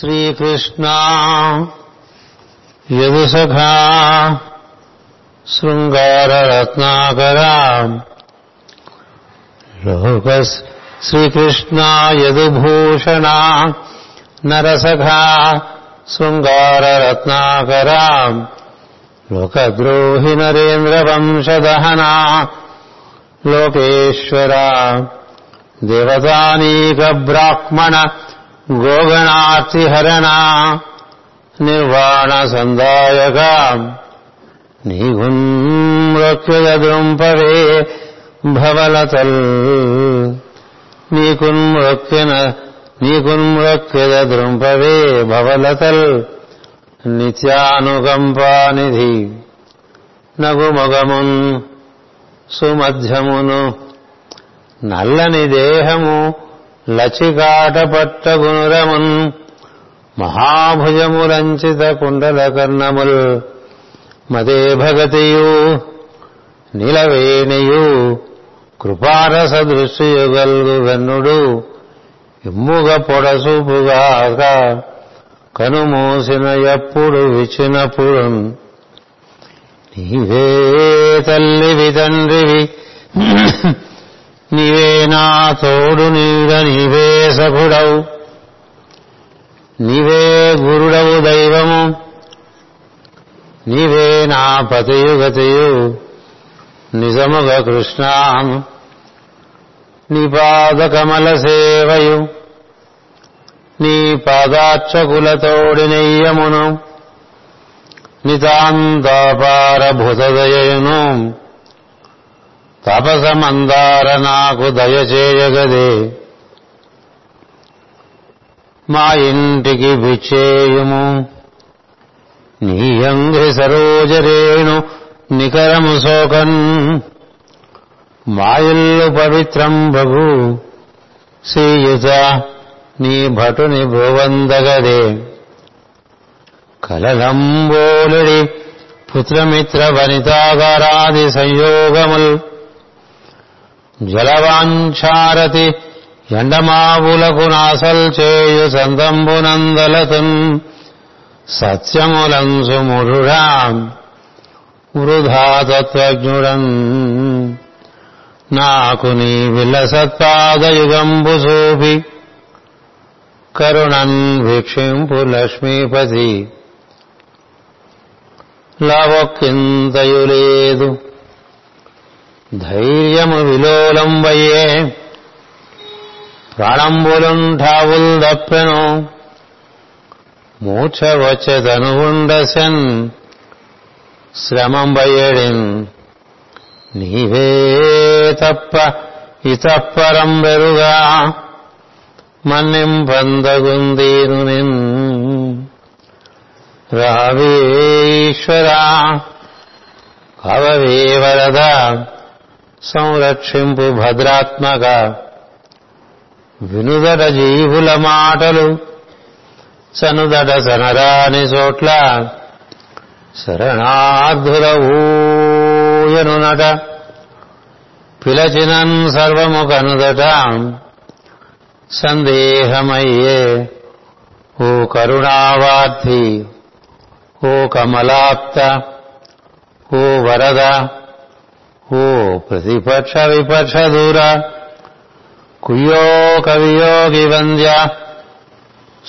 श्रीकृष्णा। यदुसखा। श्रृङ्गाररत्नाकरा श्रीकृष्णा यदुभूषणा। नरसखा। श्रृङ्गाररत्नाकरा लोकद्रोहिनरेन्द्रवंशदहना लोकेश्वरा। देवतानीकब्राह्मण। గోగణార్తిహరణ నిర్వాణ సందాయక నీకున్మృత్యుదృంపవే భవలతల్. నీకున్మృత్యున నీకున్మృత్యుదృంపవే భవలతల్. నిత్యానుకంపానిధి నగుమగమున్ సుమధ్యమును నల్లని దేహము లచికాట పట్టగునురమున్ మహాభుజములంచిత కుండల కర్ణముల్ మదే భగతియు నిలవేణియు కృపారస దృష్టియుగల్గు గన్నుడు ఇమ్ముగ పొడసూపుగాక కనుమూసిన ఎప్పుడు విచినప్పుడు నీవే తల్లివి తండ్రివి నీవే నా తోడు నీడ నీవే సఖుడవు. నీవే గురుడవు దైవము. నీవే నా పతియు గతియు నిజముగ కృష్ణ నీ పాదకమల సేవయు. నీ పాదార్చకులతోడినయ్యమును నితాంతాపారభుతదయను తపసమందార నాకు దయచేయగదే. మా ఇంటికి విచేయుము నీయంగ్రి సరోజరేణు నికరము శోకన్ మా ఇల్లు పవిత్రం ప్రభు. శ్రీయుత నీ భటుని భువందగదే. కలలంబోలుడి పుత్రమిత్ర వనితాగారాది సంయోగముల్. జలవాంఛారతి ఎండమావులకు నాసల్ చేయు సంతంబునందలతున్ సత్యములంసు మురుడా వృధాతత్వజ్ఞుడన్. నాకు నీ విలసత్పాదయుగంబు చూపి కరుణన్ వీక్షింపు లక్ష్మీపతి. లవొక్కింతయు లేదు ధైర్యము విలోలంబయ్యే ప్రాణంబులుంఠావుల్ దప్పెను మూర్ఛ వచ్చెదనువుండసెన్ శ్రమంబయ్యడిన్ నీవే తప్ప ఇతప్పరం వెరుగా మన్నింపందగుందీను నిన్ రావేశ్వరా అవవే వరద సంరక్షింపు భద్రాత్మక వినుదట జీవుల మాటలు చనుదట సనరాని చోట్ల శరణార్థుల ఊయనునట పిలచినన్ సర్వము కనుదట సందేహమయ్యే. ఓ కరుణావార్థి ఓ కమలాప్త ఓ వరద ो प्रतिपक्षविपक्षदूर कुयोकवियो विवन्द्य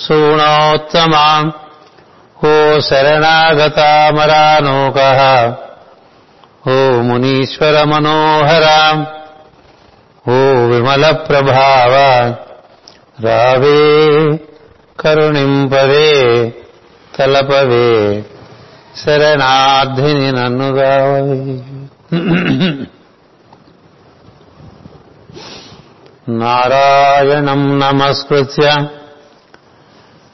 शोणोत्तमा हो शरणागतामरानोकः हो मुनीश्वरमनोहरा हो विमलप्रभाव रावे करुणिम् पवे तलपवे शरणाधिनिननुगाय నారాయణం నమస్కృత్య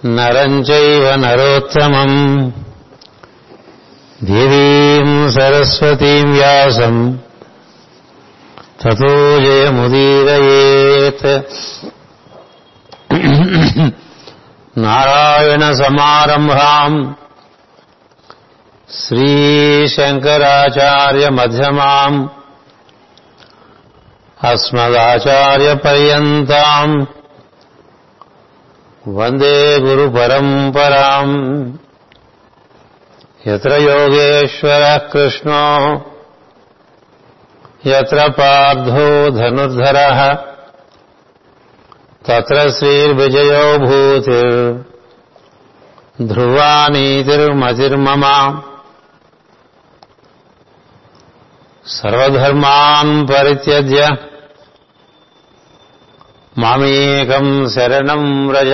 నరం చైవ నరోత్తమం. దేవీం సరస్వతీం వ్యాసం. తతో జయముదీరయేత్ నారాయణ సమారంభాం. श्रीशङ्कराचार्यमध्यमाम् अस्मदाचार्यपर्यन्ताम् वन्दे गुरुपरम्पराम् यत्र योगेश्वरः कृष्णो यत्र पार्थो धनुर्धरः तत्र श्रीर्विजयो भूतिर् ध्रुवानीतिर्मतिर्ममा। సర్వధర్మాన్ పరిత్యజ్య. మామేకం శరణం వ్రజ.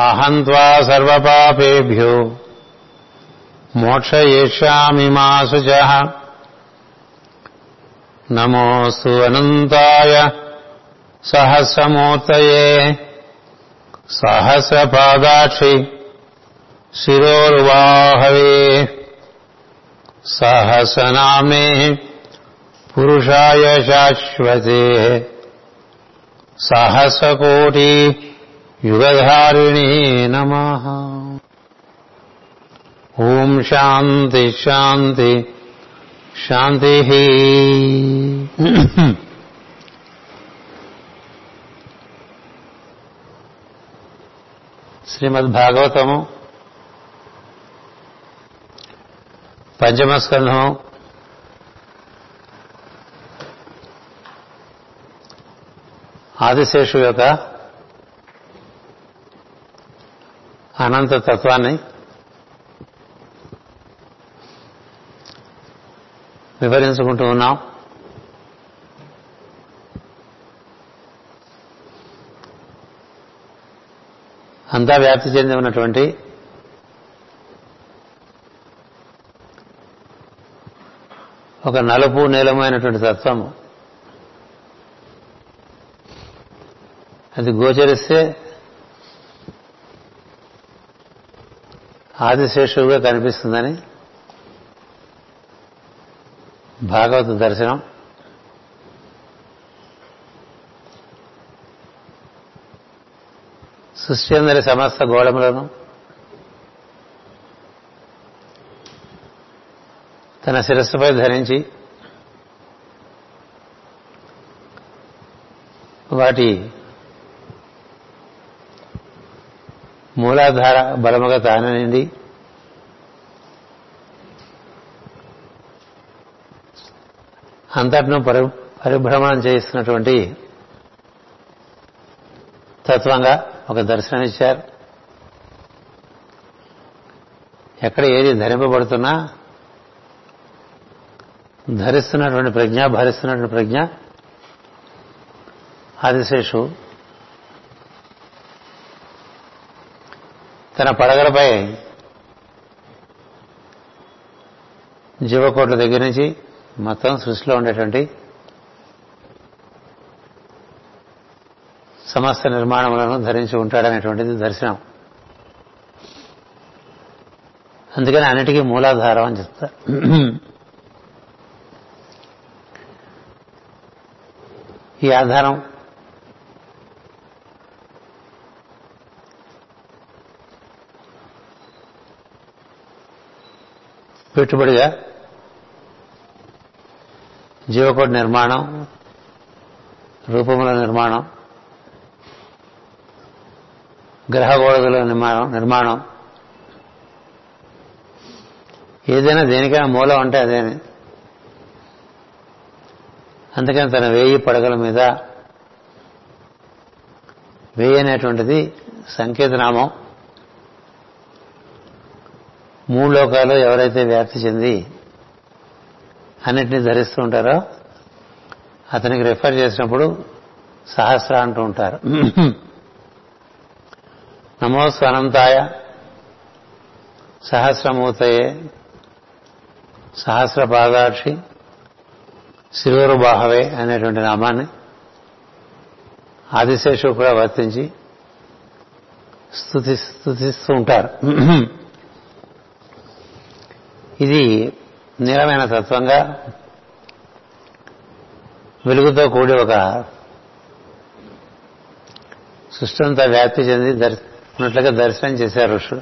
అహంత్వా సర్వపాపేభ్యో. మోక్షయిష్యామి మా శుచ నమోస్తు అనంతాయ సహస్రమూర్తయే. సహస్రపాదాక్షి. శిరోర్వాహవే. సహస్రనామే పురుషాయ శాశ్వతే. సహస్రకోటి యుగధారిణీ నమ. ఓం శాంతి శాంతి శాంతి. శ్రీమద్భాగవతము పంచమస్కంధము ఆదిశేషు యొక్క అనంత తత్వాన్ని వివరించుకుంటూ ఉన్నాం. అంతా వ్యాప్తి చెంది ఉన్నటువంటి ఒక నలుపు నీలమైనటువంటి తత్వము. అది గోచరిస్తే ఆదిశేషువుగా కనిపిస్తుందని భాగవత దర్శనం. సృష్టి అందరి సమస్త గోళములను తన శిరస్సుపై ధరించి వాటి మూలాధార బలముగా తాననిండి అంతటిను పరి పరిభ్రమణం చేస్తున్నటువంటి తత్వంగా ఒక దర్శనమిచ్చారు. ఎక్కడ ఏది ధరింపబడుతున్నా ధరిస్తున్నటువంటి ప్రజ్ఞ భరిస్తున్నటువంటి ప్రజ్ఞ ఆదిశేషు తన పడగలపై జీవకోట్ల దగ్గర నుంచి మొత్తం సృష్టిలో ఉండేటువంటి సమస్త నిర్మాణములను ధరించి ఉంటాడనేటువంటిది దర్శనం. అందుకని అన్నిటికీ మూలాధారం అని చెప్తారు. ఈ ఆధారం. పెట్టుబడిగా. జీవకోటి నిర్మాణం. రూపముల నిర్మాణం. గ్రహగోడదుల నిర్మాణం నిర్మాణం. ఏదైనా దేనికైనా మూలం అంటే అదేనే. అందుకని తన వేయి పడగల మీద వేయి అనేటువంటిది సంకేతనామం. మూడు లోకాలు ఎవరైతే వ్యాప్తి చెంది అన్నిటినీ ధరిస్తూ ఉంటారో అతనికి రిఫర్ చేసినప్పుడు సహస్ర అంటూ ఉంటారు. నమో స్వనంతాయ సహస్రమూతయే సహస్ర పాదాక్షి శిరూరు బాహవే అనేటువంటి నామాన్ని ఆదిశేషు కూడా వర్తించి స్థుతి స్థుతిస్తూ ఉంటారు. ఇది నీలమైన తత్వంగా వెలుగుతో కూడి ఒక సృష్టంతా వ్యాప్తి చెంది ఉన్నట్లుగా దర్శనం చేశారు ఋషుడు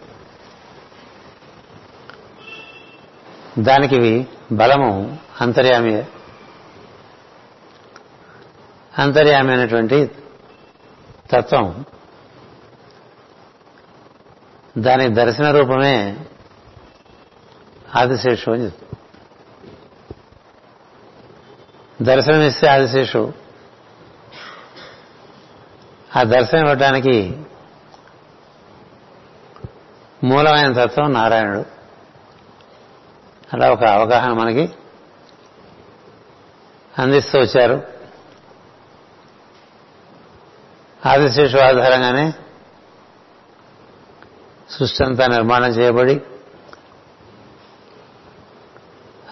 దానికి బలము అంతర్యామి అంతర్యామైనటువంటి తత్వం. దాని దర్శన రూపమే ఆదిశేషు అని చెప్తుంది. దర్శనమిస్తే ఆదిశేషు. ఆ దర్శనం ఇవ్వడానికి మూలమైన తత్వం నారాయణుడు. అలా ఒక అవగాహన మనకి అందిస్తూ వచ్చారు. ఆదిశేషు ఆధారంగానే సృష్టి అంతా నిర్మాణం చేయబడి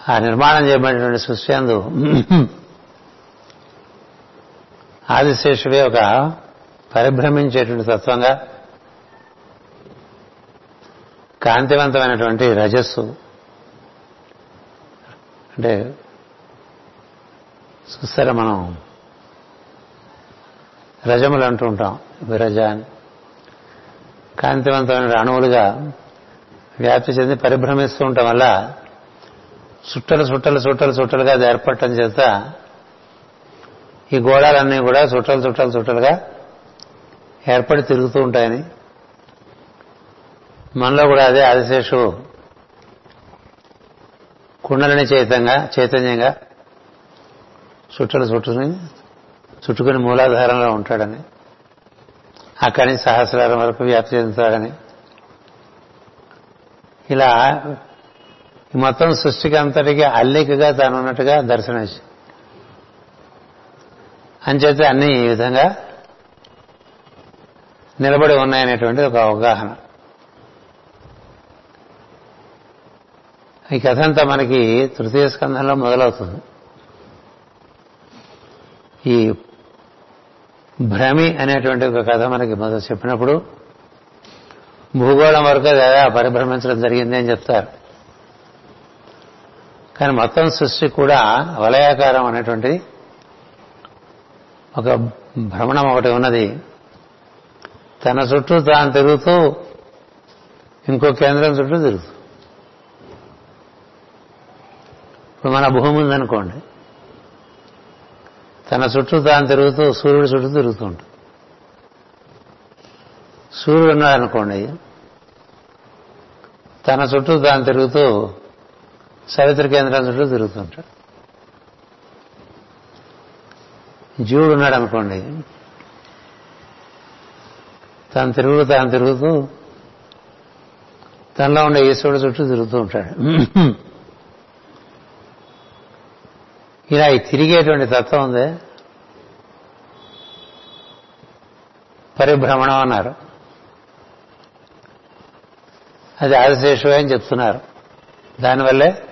ఆ నిర్మాణం చేయబడినటువంటి సృష్టి అందు ఆదిశేషుడే ఒక పరిభ్రమించేటువంటి తత్వంగా కాంతివంతమైనటువంటి రజస్సు అంటే చూస్తారా మనం రజములు అంటూ ఉంటాం విరజ అని కాంతివంతమైన అణువులుగా వ్యాప్తి చెంది పరిభ్రమిస్తూ ఉండటం వల్ల చుట్టలు చుట్టలు చుట్టలు చుట్టలుగా అది ఏర్పడటం చేత ఈ గోళాలన్నీ కూడా చుట్టలు చుట్టలు చుట్టలుగా ఏర్పడి తిరుగుతూ ఉంటాయని. మనలో కూడా అదే ఆదిశేషు కుండలని చైతంగా చైతన్యంగా చుట్టలు చుట్టుకుని చుట్టుకుని మూలాధారంలో ఉంటాడని. అక్కడి నుంచి సహస్రారం వరకు వ్యాప్తి చెందుతాడని. ఇలా మొత్తం సృష్టికి అంతటికి అల్లికగా తానున్నట్టుగా దర్శనం ఇచ్చి. అంచేతే అన్ని ఈ విధంగా నిలబడి ఉన్నాయనేటువంటి ఒక అవగాహన. ఈ కథ అంతా మనకి తృతీయ స్కంధంలో మొదలవుతుంది. ఈ భ్రమి అనేటువంటి ఒక కథ మనకి మొదలు చెప్పినప్పుడు భూగోళం వరకు అది పరిభ్రమించడం జరిగింది అని చెప్తారు. కానీ మొత్తం సృష్టి కూడా వలయాకారం అనేటువంటి ఒక భ్రమణం ఒకటి ఉన్నది. తన చుట్టూ తాను తిరుగుతూ ఇంకో కేంద్రం చుట్టూ తిరుగుతూ. ఇప్పుడు మన భూమి ఉందనుకోండి. తన చుట్టూ తాను తిరుగుతూ సూర్యుడి చుట్టూ తిరుగుతూ ఉంటుంది. సూర్యుడు ఉన్నాడనుకోండి తన చుట్టూ తాను తిరుగుతూ సవిత్ర కేంద్రం చుట్టూ తిరుగుతుంటాడు జీవుడు ఉన్నాడు అనుకోండి తను తిరుగుతూ తాను తిరుగుతూ తనలో ఉండే ఈశ్వరుడు చుట్టూ తిరుగుతూ ఉంటాడు. ఇలా తిరిగేటువంటి తత్వం ఉంది. పరిభ్రమణం అన్నారు. అది ఆదిశేషువే అని చెప్తున్నారు. దానివల్లే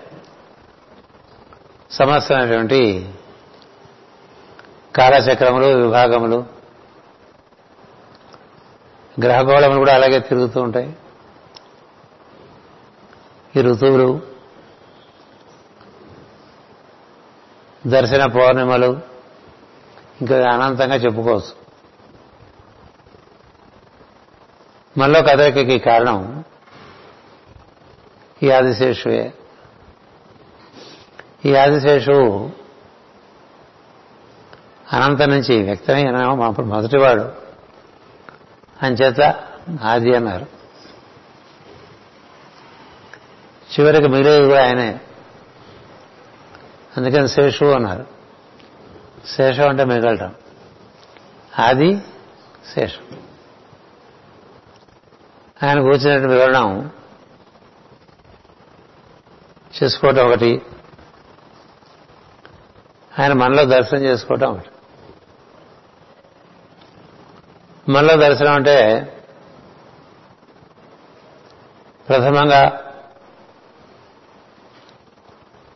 సమస్తమైనటువంటి కాలచక్రములు విభాగములు గ్రహగోళములు కూడా అలాగే తిరుగుతూ ఉంటాయి. ఈ ఋతువులు దర్శన పౌర్ణిమలు ఇంకా అనంతంగా చెప్పుకోవచ్చు. మనలో కదలికకి కారణం ఈ ఆదిశేషువే. ఈ ఆదిశేషువు అనంతం నుంచి వ్యక్తమైన మొదటివాడు. అంచేత ఆది అన్నారు. చివరికి మిగిలేదు కూడా ఆయనే అందుకని శేషు అన్నారు. శేషం అంటే మిగలటం. ఆది శేషం. ఆయన కూర్చున్నట్టు వివరణం చేసుకోవటం ఒకటి. ఆయన మనలో దర్శనం చేసుకోవటం ఒకటి. మనలో దర్శనం అంటే ప్రథమంగా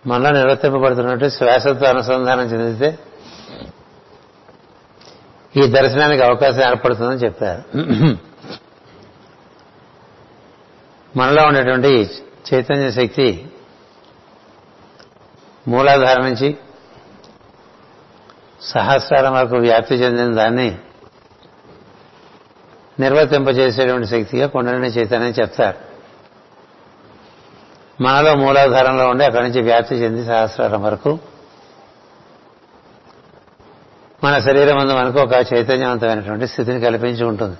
మనలో నిర్వర్తింపబడుతున్నట్టు శ్వాసతో అనుసంధానం చెందితే ఈ దర్శనానికి అవకాశం ఏర్పడుతుందని చెప్పారు. మనలో ఉండేటువంటి చైతన్య శక్తి మూలాధారం నుంచి సహస్రాల వరకు వ్యాప్తి చెందిన దాన్ని నిర్వర్తింపజేసేటువంటి శక్తిగా కొండలని చైతన్యం చెప్తారు. మనలో మూలాధారంలో ఉండి అక్కడి నుంచి వ్యాప్తి చెంది సహస్రారం వరకు. మన శరీరం అందు మనకు ఒక చైతన్యవంతమైనటువంటి స్థితిని కల్పించి ఉంటుంది.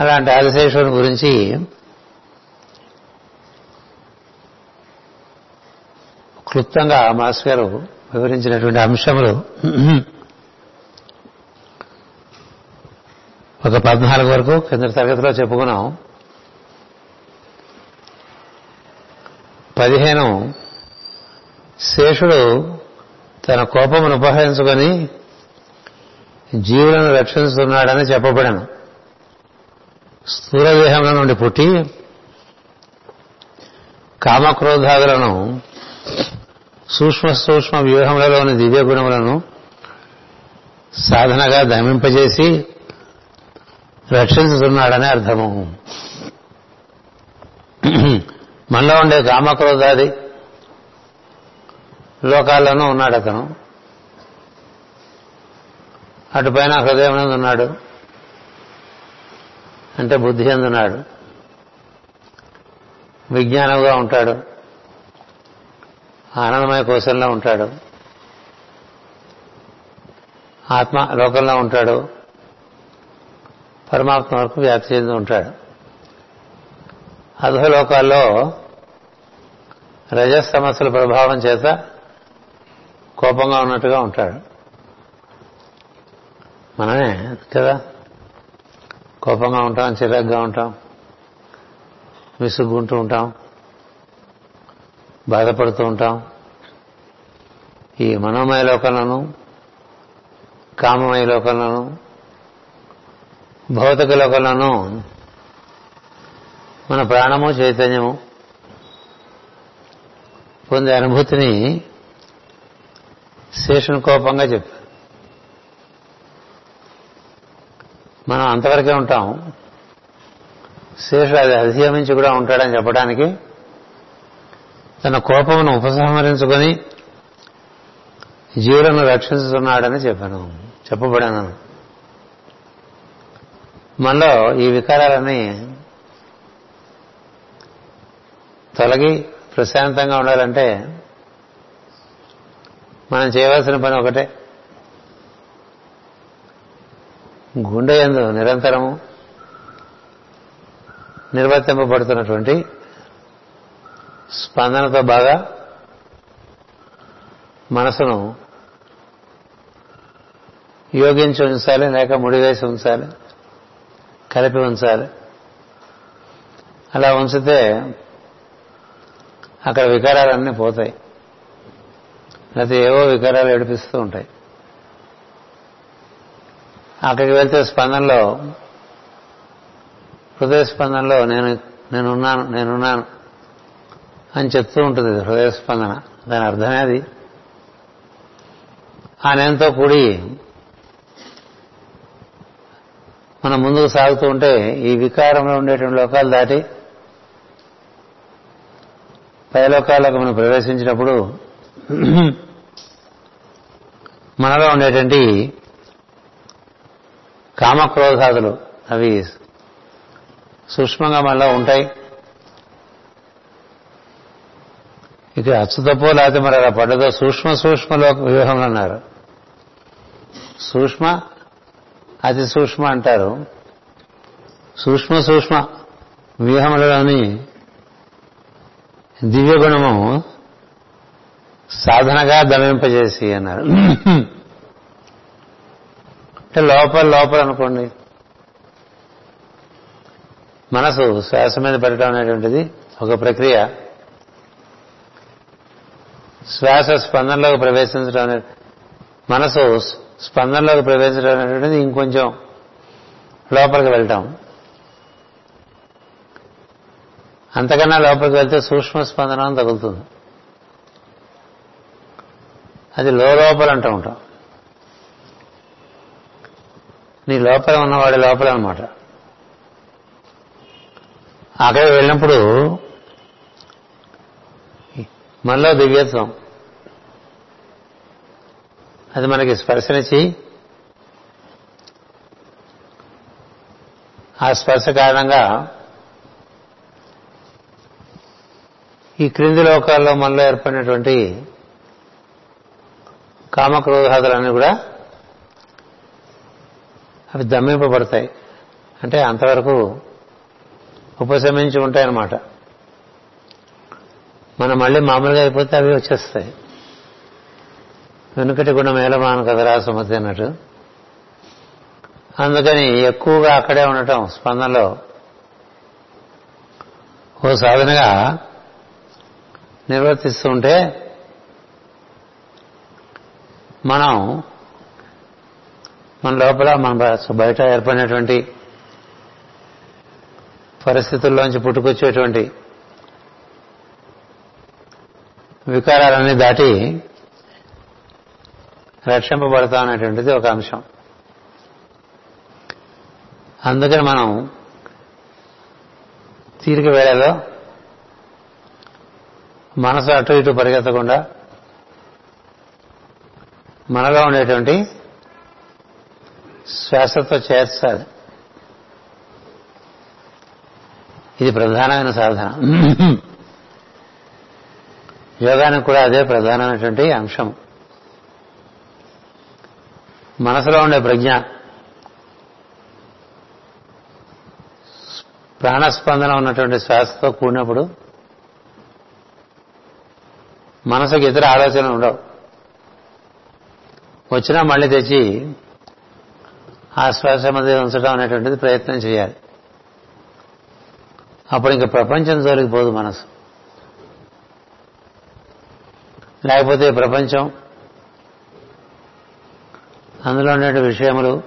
అలాంటి ఆదిశేషుని గురించి క్లుప్తంగా మాస్ గారు వివరించినటువంటి అంశములు ఒక పద్నాలుగు వరకు కింద తరగతిలో చెప్పుకున్నాం. పదిహేను. శేషుడు తన కోపమును ఉపహరించుకొని జీవులను రక్షిస్తున్నాడని చెప్పబడను. స్థూల నుండి పుట్టి కామక్రోధాదులను సూక్ష్మ సూక్ష్మ వ్యూహములలోని దివ్య గుణములను సాధనగా దమింపజేసి రక్షించుతున్నాడని అర్థము. మనలో ఉండే కామక్రోధాది లోకాల్లోనూ ఉన్నాడు అతను. అటుపైన హృదయం ఉన్నాడు. అంటే బుద్ధి అందున్నాడు విజ్ఞానంగా ఉంటాడు. ఆనందమయ కోశంలో ఉంటాడు. ఆత్మ లోకంలో ఉంటాడు. పరమాత్మ వరకు వ్యాప్తి చెంది ఉంటాడు. అధోలోకాల్లో సమస్యల ప్రభావం చేత కోపంగా ఉన్నట్టుగా ఉంటాడు. మనమే కదా? కోపంగా ఉంటాం చిరాగ్గా ఉంటాం విసుగ్గుంటూ ఉంటాం బాధపడుతూ ఉంటాం. ఈ మనోమయ లోకంలోనూ కామమయ లోకంలోనూ భౌతిక లోకంలోనూ మన ప్రాణము చైతన్యము పొందే అనుభూతిని శేషుని కోపంగా చెప్పారు. మనం అంతవరకే ఉంటాం. శేషుడు అది అధిగమించి కూడా ఉంటాడని చెప్పడానికి తన కోపమును ఉపసంహరించుకొని జీవులను రక్షిస్తున్నాడని చెప్పాను. చెప్పబడాను మనలో ఈ వికారాలన్నీ తొలగి ప్రశాంతంగా ఉండాలంటే మనం చేయవలసిన పని ఒకటే. గుండె ఎందు నిరంతరము నిర్వర్తింపబడుతున్నటువంటి స్పందనతో బాగా మనసును యోగించి ఉంచాలి లేక ముడివేసి ఉంచాలి కలిపి ఉంచాలి. అలా ఉంచితే అక్కడ వికారాలన్నీ పోతాయి. లేకపోతే ఏవో వికారాలు ఏడిపిస్తూ ఉంటాయి. అక్కడికి వెళ్తే స్పందనలో హృదయ స్పందనలో నేను నేనున్నాను నేనున్నాను అని చెప్తూ ఉంటుంది హృదయ స్పందన. దాని అర్థమే అది ఆ నేనుతో కూడి మనం ముందుకు సాగుతూ ఉంటే ఈ వికారంలో ఉండేటువంటి లోకాలు దాటి పైలోకాలకు మనం ప్రవేశించినప్పుడు మనలో ఉండేటువంటి కామక్రోధాదులు అవి సూక్ష్మంగా మనలో ఉంటాయి. ఇక అచ్చుతప్పో లేకపోతే మరి అలా పడ్డదో సూక్ష్మ సూక్ష్మలో వ్యూహం అన్నారు సూక్ష్మ అతి సూక్ష్మ అంటారు. సూక్ష్మ సూక్ష్మ వ్యూహములలోని దివ్య గుణము సాధనగా దమింపజేసి అన్నారు. అంటే లోపల లోపల అనుకోండి. మనసు శ్వాస మీద పెట్టడం అనేటువంటిది ఒక ప్రక్రియ. శ్వాస స్పందనలోకి ప్రవేశించడం అనే మనసు స్పందనలోకి ప్రవేశించడం అనేటువంటిది ఇంకొంచెం లోపలికి వెళ్తాం. అంతకన్నా లోపలికి వెళ్తే సూక్ష్మ స్పందన తగులుతుంది. అది లోపల అంటూ ఉంటాం. నీ లోపల ఉన్నవాడి లోపల అనమాట అక్కడికి వెళ్ళినప్పుడు మనలో దివ్యత్వం. అది మనకి స్పర్శనిచ్చి ఆ స్పర్శ కారణంగా ఈ క్రింది లోకాల్లో మనలో ఏర్పడినటువంటి కామక్రోధాదులన్నీ కూడా అవి దమ్మింపబడతాయి అంటే అంతవరకు ఉపశమించి ఉంటాయన్నమాట. మనం మళ్ళీ మామూలుగా అయిపోతే అవి వచ్చేస్తాయి. వెనుకటి గుణం మేలమాన కదరా సుమతి అన్నట్టు. అందుకని ఎక్కువగా అక్కడే ఉండటం స్పందనలో ఓ సాధనగా నిర్వర్తిస్తూ ఉంటే మనం మన లోపల మన బయట ఏర్పడినటువంటి పరిస్థితుల్లోంచి పుట్టుకొచ్చేటువంటి వికారాలన్నీ దాటి రక్షింపబడతా అనేటువంటిది ఒక అంశం. అందుకని మనం తీరిక వేళలో మనసు అటు ఇటు పరిగెత్తకుండా మనలో ఉండేటువంటి శ్వాసతో చేర్చాలి. ఇది ప్రధానమైన సాధన. యోగానికి కూడా అదే ప్రధానమైనటువంటి అంశం. మనసులో ఉండే ప్రజ్ఞ ప్రాణస్పందన ఉన్నటువంటి శ్వాసతో కూడినప్పుడు మనసుకి ఇతర ఆలోచనలు ఉండవు. వచ్చినా మళ్ళీ తెచ్చి ఆ శ్వాస మధ్య ఉంచడం అనేటువంటిది ప్రయత్నం చేయాలి. అప్పుడు ఇంకా ప్రపంచం జోలికి పోదు మనసు. లేకపోతే ప్రపంచం అందులో ఉండే విషయములు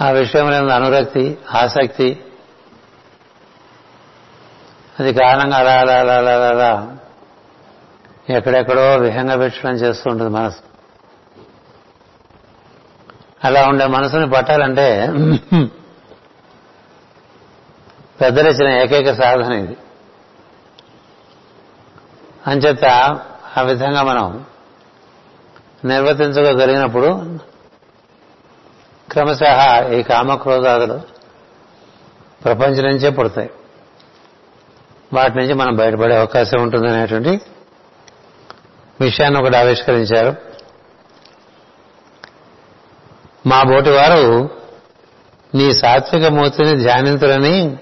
ఆ విషయంలో అనురక్తి ఆసక్తి అది కారణంగా అలా అలా అలా అలా అలా ఎక్కడెక్కడో విహంగ పెట్టడం చేస్తూ ఉంటుంది మనసు. అలా ఉండే మనసుని పట్టాలంటే పెద్దలు ఇచ్చిన ఏకైక సాధన ఇది. అంచేత ఆ విధంగా మనం నిర్వర్తించగలిగినప్పుడు క్రమశ ఈ కామక్రోధాదులు ప్రపంచం నుంచే పుడతాయి. వాటి నుంచి మనం బయటపడే అవకాశం ఉంటుందనేటువంటి విషయాన్ని ఒకటి ఆవిష్కరించారు. మా బోటి వారు నీ సాత్విక మూర్తిని ధ్యానింతులని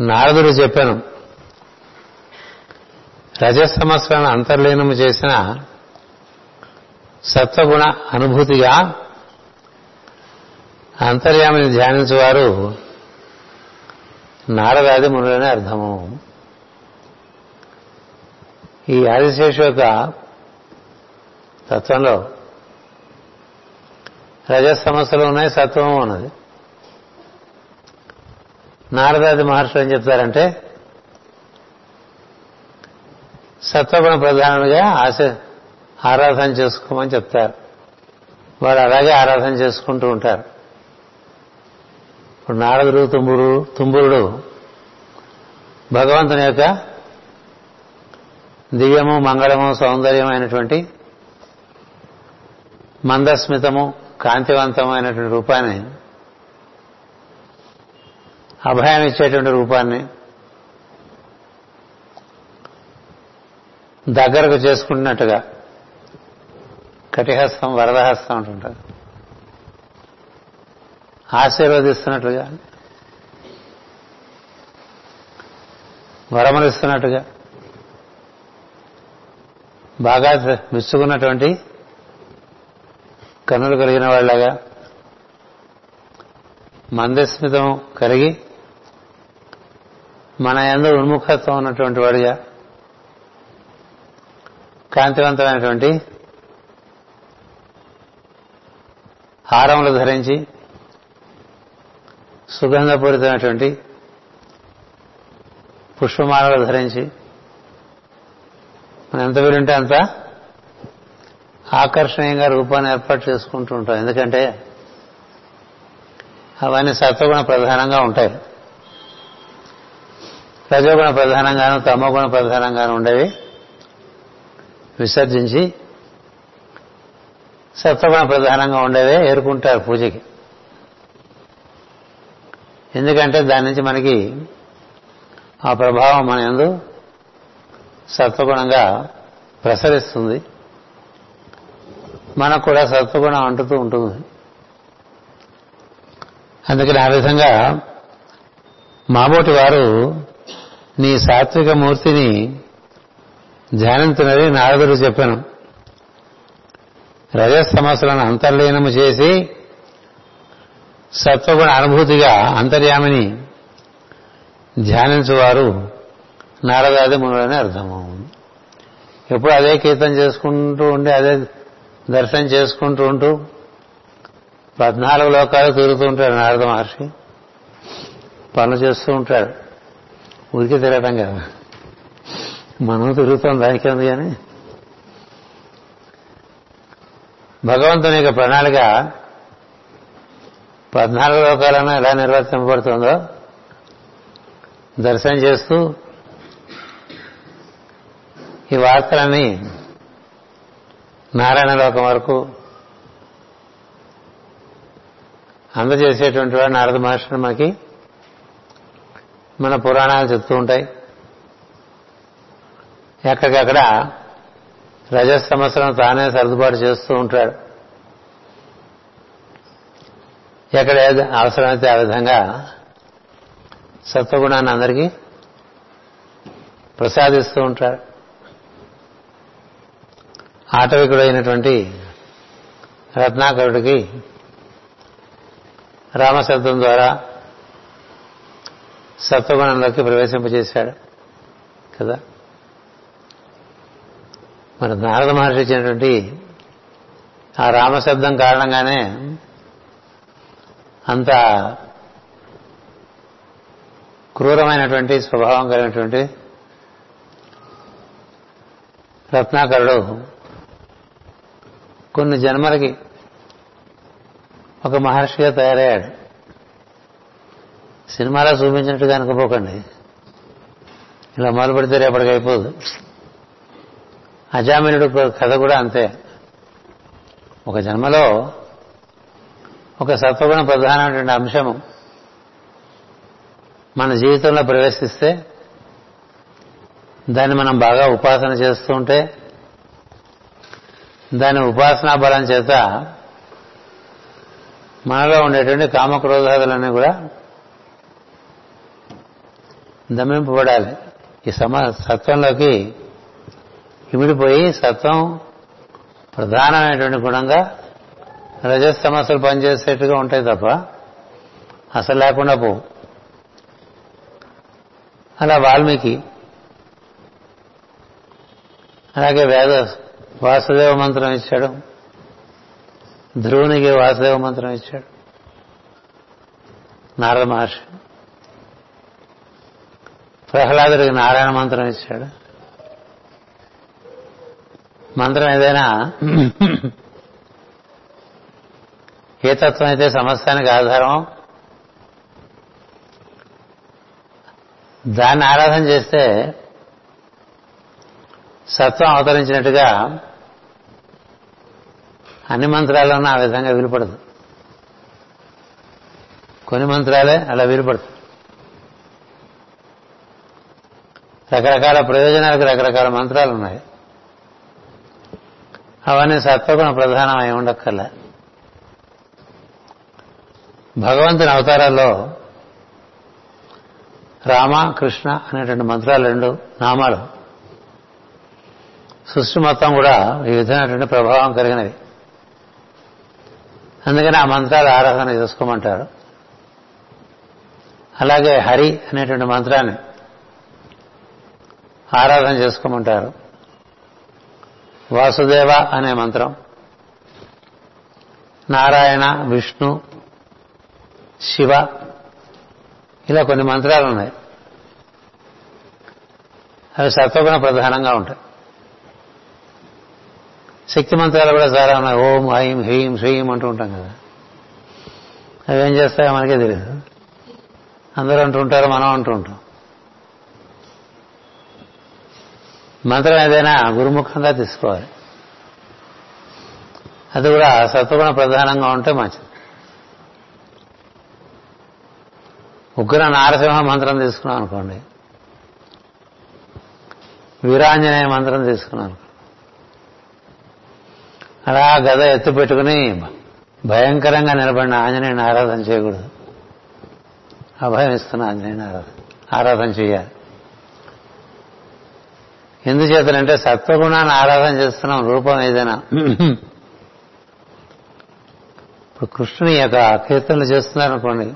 నారదుడు చెప్పాను. రజస్సమస్యలను అంతర్లీనము చేసిన సత్వగుణ అనుభూతిగా అంతర్యామిని ధ్యానించేవారు నారదాది మునులనే అర్థము. ఈ ఆదిశేషు యొక్క తత్వంలో రజ సమస్యలు ఉన్నాయి సత్వము ఉన్నది. నారదాది మహర్షులు ఏం చెప్తారంటే సత్వగుణ ప్రధానంగా ఆశ ఆరాధన చేసుకోమని చెప్తారు. వారు అలాగే ఆరాధన చేసుకుంటూ ఉంటారు. ఇప్పుడు నారదుడు తుంబురు తుంబురుడు భగవంతుని యొక్క దివ్యము మంగళము సౌందర్యమైనటువంటి మందస్మితము కాంతివంతమైనటువంటి రూపాన్ని అభయం ఇచ్చేటువంటి రూపాన్ని దగ్గరకు చేసుకుంటున్నట్టుగా కటిహస్తం వరదహస్తం అంటుంటారు. ఆశీర్వదిస్తున్నట్లుగా. వరమలిస్తున్నట్టుగా బాగా విచ్చుకున్నటువంటి కన్నులు కలిగిన వాళ్ళగా మందస్మితం కలిగి మన ఎందు ఉన్ముఖత్వం ఉన్నటువంటి వాడిగా కాంతివంతమైనటువంటి హారములు ధరించి సుగంధపూరితమైనటువంటి పుష్పమాలలు ధరించి మనం ఎంత వీలుంటే అంత ఆకర్షణీయంగా రూపాన్ని ఏర్పాటు చేసుకుంటూ ఉంటాం. ఎందుకంటే అవన్నీ సత్వగుణ ప్రధానంగా ఉంటాయి. రజోగుణ ప్రధానంగాను తమోగుణ ప్రధానంగాను ఉండేవి విసర్జించి సత్వగుణ ప్రధానంగా ఉండేవే ఏరుకుంటారు పూజకి. ఎందుకంటే దాని నుంచి మనకి ఆ ప్రభావం మన ఎందు సత్వగుణంగా ప్రసరిస్తుంది. మనకు కూడా సత్వగుణం అంటుతూ ఉంటుంది. అందుకని ఆ విధంగా మాబోటి వారు నీ సాత్విక మూర్తిని ధ్యానించినది నారదుడు చెప్పాను. రజస్సమస్యలను అంతర్లీనము చేసి సత్వగుణ అనుభూతిగా అంతర్యామిని ధ్యానించేవారు నారదాది మునులని అర్థము. ఎప్పుడు అదే కీర్తన చేసుకుంటూ ఉండి అదే దర్శనం చేసుకుంటూ ఉంటూ పద్నాలుగు లోకాలు తిరుగుతూ ఉంటాడు నారద మహర్షి. పనులు చేస్తూ ఉంటాడు. ఊరికే తిరగటం కదా. మనం తిరుగుతాం దానికి ఉంది కానీ భగవంతుని యొక్క ప్రణాళిక పద్నాలుగు లోకాలను ఎలా నిర్వర్తింపబడుతుందో దర్శనం చేస్తూ ఈ వార్తలన్నీ నారాయణ లోకం వరకు అందజేసేటువంటి వాడు నారద మహర్షులు మనకి మన పురాణాలు చెప్తూ ఉంటాయి. ఎక్కడికక్కడ రజ సంవత్సరం తానే సర్దుబాటు చేస్తూ ఉంటాడు. ఎక్కడ అవసరమైతే ఆ విధంగా సత్వగుణాన్ని అందరికీ ప్రసాదిస్తూ ఉంటాడు ఆటవికుడైనటువంటి రత్నాకరుడికి రామశబ్దం ద్వారా సత్వగుణంలోకి ప్రవేశింపజేశాడు. కదా? మరి నారద మహర్షి ఇచ్చినటువంటి ఆ రామశబ్దం కారణంగానే అంత క్రూరమైనటువంటి స్వభావం కలిగినటువంటి రత్నాకరుడు కొన్ని జన్మలకి ఒక మహర్షిగా తయారయ్యాడు. సినిమాలో చూపించినట్టుగా అనుకోపోకండి ఇలా మొదలు పెడితే రేపటికి అయిపోదు. అజామినుడు కథ కూడా అంతే. ఒక జన్మలో ఒక సత్వగుణ ప్రధానమైనటువంటి అంశము మన జీవితంలో ప్రవేశిస్తే దాన్ని మనం బాగా ఉపాసన చేస్తూ ఉంటే దాని ఉపాసనా బలం చేత మనలో ఉండేటువంటి కామక్రోధాదులన్నీ కూడా దమింపబడాలి. ఈ సమ సత్వంలోకి ఇమిడిపోయి సత్వం ప్రధానమైనటువంటి గుణంగా రజస్ సమస్యలు పనిచేసేట్టుగా ఉంటాయి తప్ప అసలు లేకుండా పోవు. అలా వాల్మీకి అలాగే వేద వాసుదేవ మంత్రం ఇచ్చాడు. ధ్రువునికి వాసుదేవ మంత్రం ఇచ్చాడు. నారద మహర్షి. ప్రహ్లాదుడికి నారాయణ మంత్రం ఇచ్చాడు. మంత్రం ఏదైనా ఏ తత్వం అయితే సమస్తానికి ఆధారం దాన్ని ఆరాధన చేస్తే సత్వం అవతరించినట్టుగా అన్ని మంత్రాల్లోనూ ఆ విధంగా విలుపడదు. కొన్ని మంత్రాలే అలా విలుపడదు. రకరకాల ప్రయోజనాలకు రకరకాల మంత్రాలు ఉన్నాయి. అవన్నీ సత్వగుణ ప్రధానమై ఉండక్కర్లే. భగవంతుని అవతారాల్లో రామ కృష్ణ అనేటువంటి మంత్రాలు రెండు నామాలు. సృష్టి మొత్తం కూడా ఈ విధమైనటువంటి ప్రభావం కలిగినవి. అందుకని ఆ మంత్రాలు ఆరాధన చేసుకోమంటారు. అలాగే హరి అనేటువంటి మంత్రాన్ని ఆరాధన చేసుకోమంటారు. వాసుదేవ అనే మంత్రం. నారాయణ విష్ణు శివ. ఇలా కొన్ని మంత్రాలు ఉన్నాయి. అవి సత్వగుణ ప్రధానంగా ఉంటాయి. శక్తి మంత్రాలు కూడా చాలా ఉన్నాయి. ఓం ఐం హ్రీం శ్రీం అంటూ ఉంటాం కదా. అవి ఏం చేస్తాయో మనకే తెలియదు అందరూ అంటూ ఉంటారు మనం అంటూ ఉంటాం. మంత్రం ఏదైనా గురుముఖంగా తీసుకోవాలి. అది కూడా సత్వగుణ ప్రధానంగా ఉంటే మంచిది. ఉగ్ర నారసింహ మంత్రం తీసుకున్నాం అనుకోండి. వీరాంజనేయ మంత్రం తీసుకున్నాం అనుకోండి. అలా గద ఎత్తు పెట్టుకుని భయంకరంగా నిలబడిన ఆంజనేయుని ఆరాధన చేయకూడదు. అభయం ఇస్తున్న ఆంజనేయుని ఆరాధన. ఆరాధన చేయాలి. ఎందుచేతనంటే సత్వగుణాన్ని ఆరాధన చేస్తున్నాం. రూపం ఏదైనా. ఇప్పుడు కృష్ణుని యొక్క కీర్తనలు చేస్తున్నారనుకోండి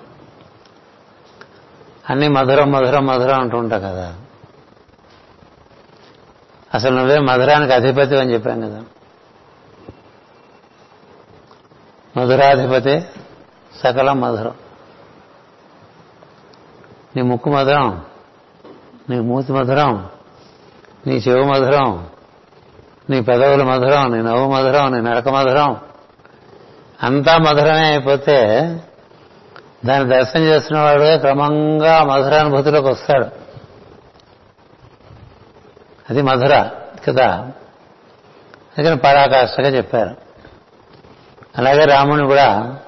అన్ని మధురం మధురం మధురం అంటూ కదా. అసలు నువ్వే మధురానికి అధిపతి అని చెప్పాను కదా. మధురాధిపతి సకలం మధురం. నీ ముక్కు మధురం నీ మూతి మధురం నీ చెవు మధురం నీ పెదవుల మధురం నీ నవ్వు మధురం నీ నడక మధురం అంతా మధురమే అయిపోతే దాన్ని దర్శనం చేస్తున్నవాడు క్రమంగా మధురానుభూతిలోకి వస్తాడు. అది మధుర కదా? అందుకని పరాకాష్ఠగా చెప్పారు. అలాగే రాముని కూడా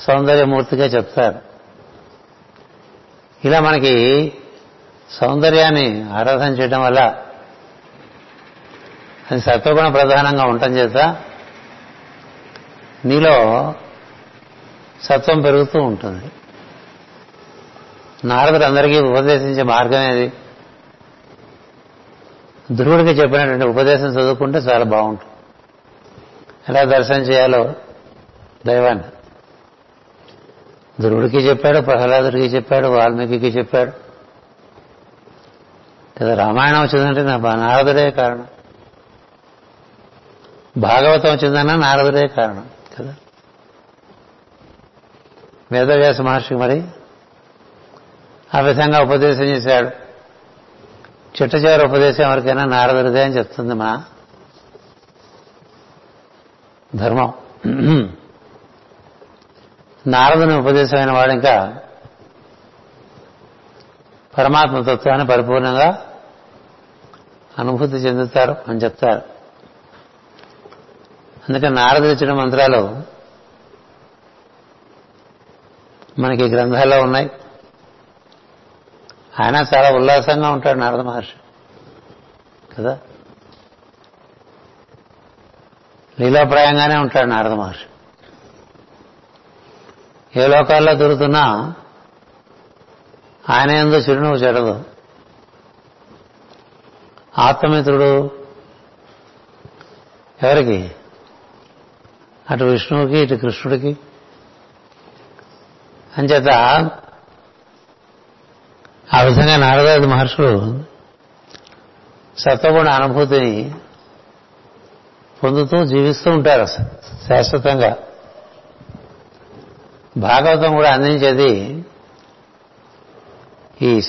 సౌందర్యమూర్తిగా చెప్తారు. ఇలా మనకి సౌందర్యాన్ని ఆరాధన చేయడం వల్ల అది సత్వగుణ ప్రధానంగా ఉండటం చేత నీలో సత్వం పెరుగుతూ ఉంటుంది. నారదుడు అందరికీ ఉపదేశించే మార్గం ఏది ధ్రువుడికి చెప్పినటువంటి ఉపదేశం చదువుకుంటే చాలా బాగుంటుంది. ఎలా దర్శనం చేయాలో దైవాన్ని. ధ్రువుడికి చెప్పాడు ప్రహ్లాదుడికి చెప్పాడు వాల్మీకి చెప్పాడు. కదా రామాయణం వచ్చిందంటే నా నారదుడే కారణం. భాగవతం వచ్చిందన్నా నారదుడే కారణం కదా. వేదవ్యాస మహర్షికి మరి ఆ విధంగా ఉపదేశం చేశాడు. చిట్ట చివరి ఉపదేశం ఎవరికైనా నారదుడిదే అని చెప్తుంది మా ధర్మం. నారదుని ఉపదేశమైన వాడు ఇంకా పరమాత్మ తత్వాన్ని పరిపూర్ణంగా అనుభూతి చెందుతారు అని చెప్తారు. అందుకని నారదుడు ఇచ్చిన మంత్రాలు మనకి గ్రంథాల్లో ఉన్నాయి. ఆయన చాలా ఉల్లాసంగా ఉంటాడు నారద మహర్షి. కదా? లీలాప్రాయంగానే ఉంటాడు నారద మహర్షి. ఏ లోకాల్లో తిరుగుతున్నా ఆయన ఎందు చిరునవ్వు చెడదు. ఆత్మమిత్రుడు ఎవరికి? అటు విష్ణువుకి ఇటు కృష్ణుడికి అంచేత ఆ విధంగా నారదాది మహర్షులు సత్వగుణ అనుభూతిని పొందుతూ జీవిస్తూ ఉంటారు శాశ్వతంగా. భాగవతం కూడా అందించేది ఈ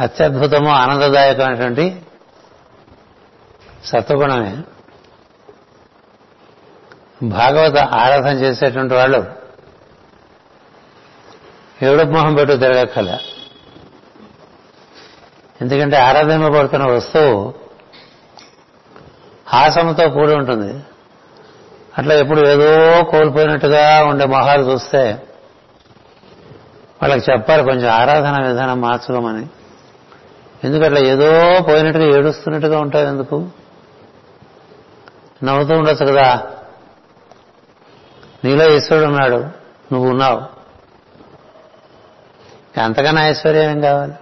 అత్యద్భుతము ఆనందదాయకమైనటువంటి సత్వగుణమే. భాగవత ఆరాధన చేసేటువంటి వాళ్ళు ఏడుపు మొహం పెట్టు తిరగక్కల ఎందుకంటే ఆరాధింపబడుతున్న వస్తువు హాసంతో కూడి ఉంటుంది. అట్లా ఎప్పుడు ఏదో కోల్పోయినట్టుగా ఉండే మొహాలు చూస్తే వాళ్ళకి చెప్పాలి కొంచెం ఆరాధన విధానం మార్చుకోమని. ఎందుకట్లా ఏదో పోయినట్టుగా ఏడుస్తున్నట్టుగా ఉంటావు ఎందుకు? నవ్వుతూ ఉండొచ్చు కదా. నీలో ఈశ్వరుడు ఉన్నాడు. నువ్వు ఉన్నావు. అంతకన్నా ఐశ్వర్యం ఏం కావాలి.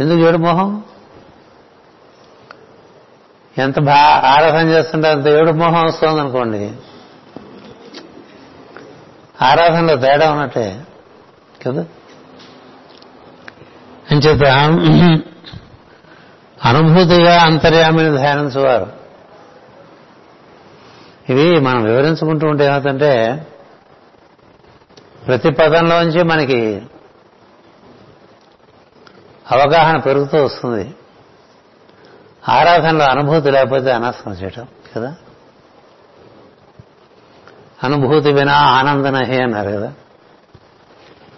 ఎందుకు ఏడు మొహం? ఎంత బా ఆరాధన చేస్తుంటే అంత ఏడు మొహం వస్తుంది అనుకోండి ఆరాధనలో తేడా ఉన్నట్టే కదా? అంచేత అనుభూతిగా అంతర్యామిని ధ్యానించేవారు. ఇవి మనం వివరించుకుంటూ ఉంటే ఏమవుతుంటే ప్రతి పదంలోంచి మనకి అవగాహన పెరుగుతూ వస్తుంది. ఆరాధనలో అనుభూతి లేకపోతే అనర్థం చేయటం కదా? అనుభూతి వినా ఆనందనహి అన్నారు కదా?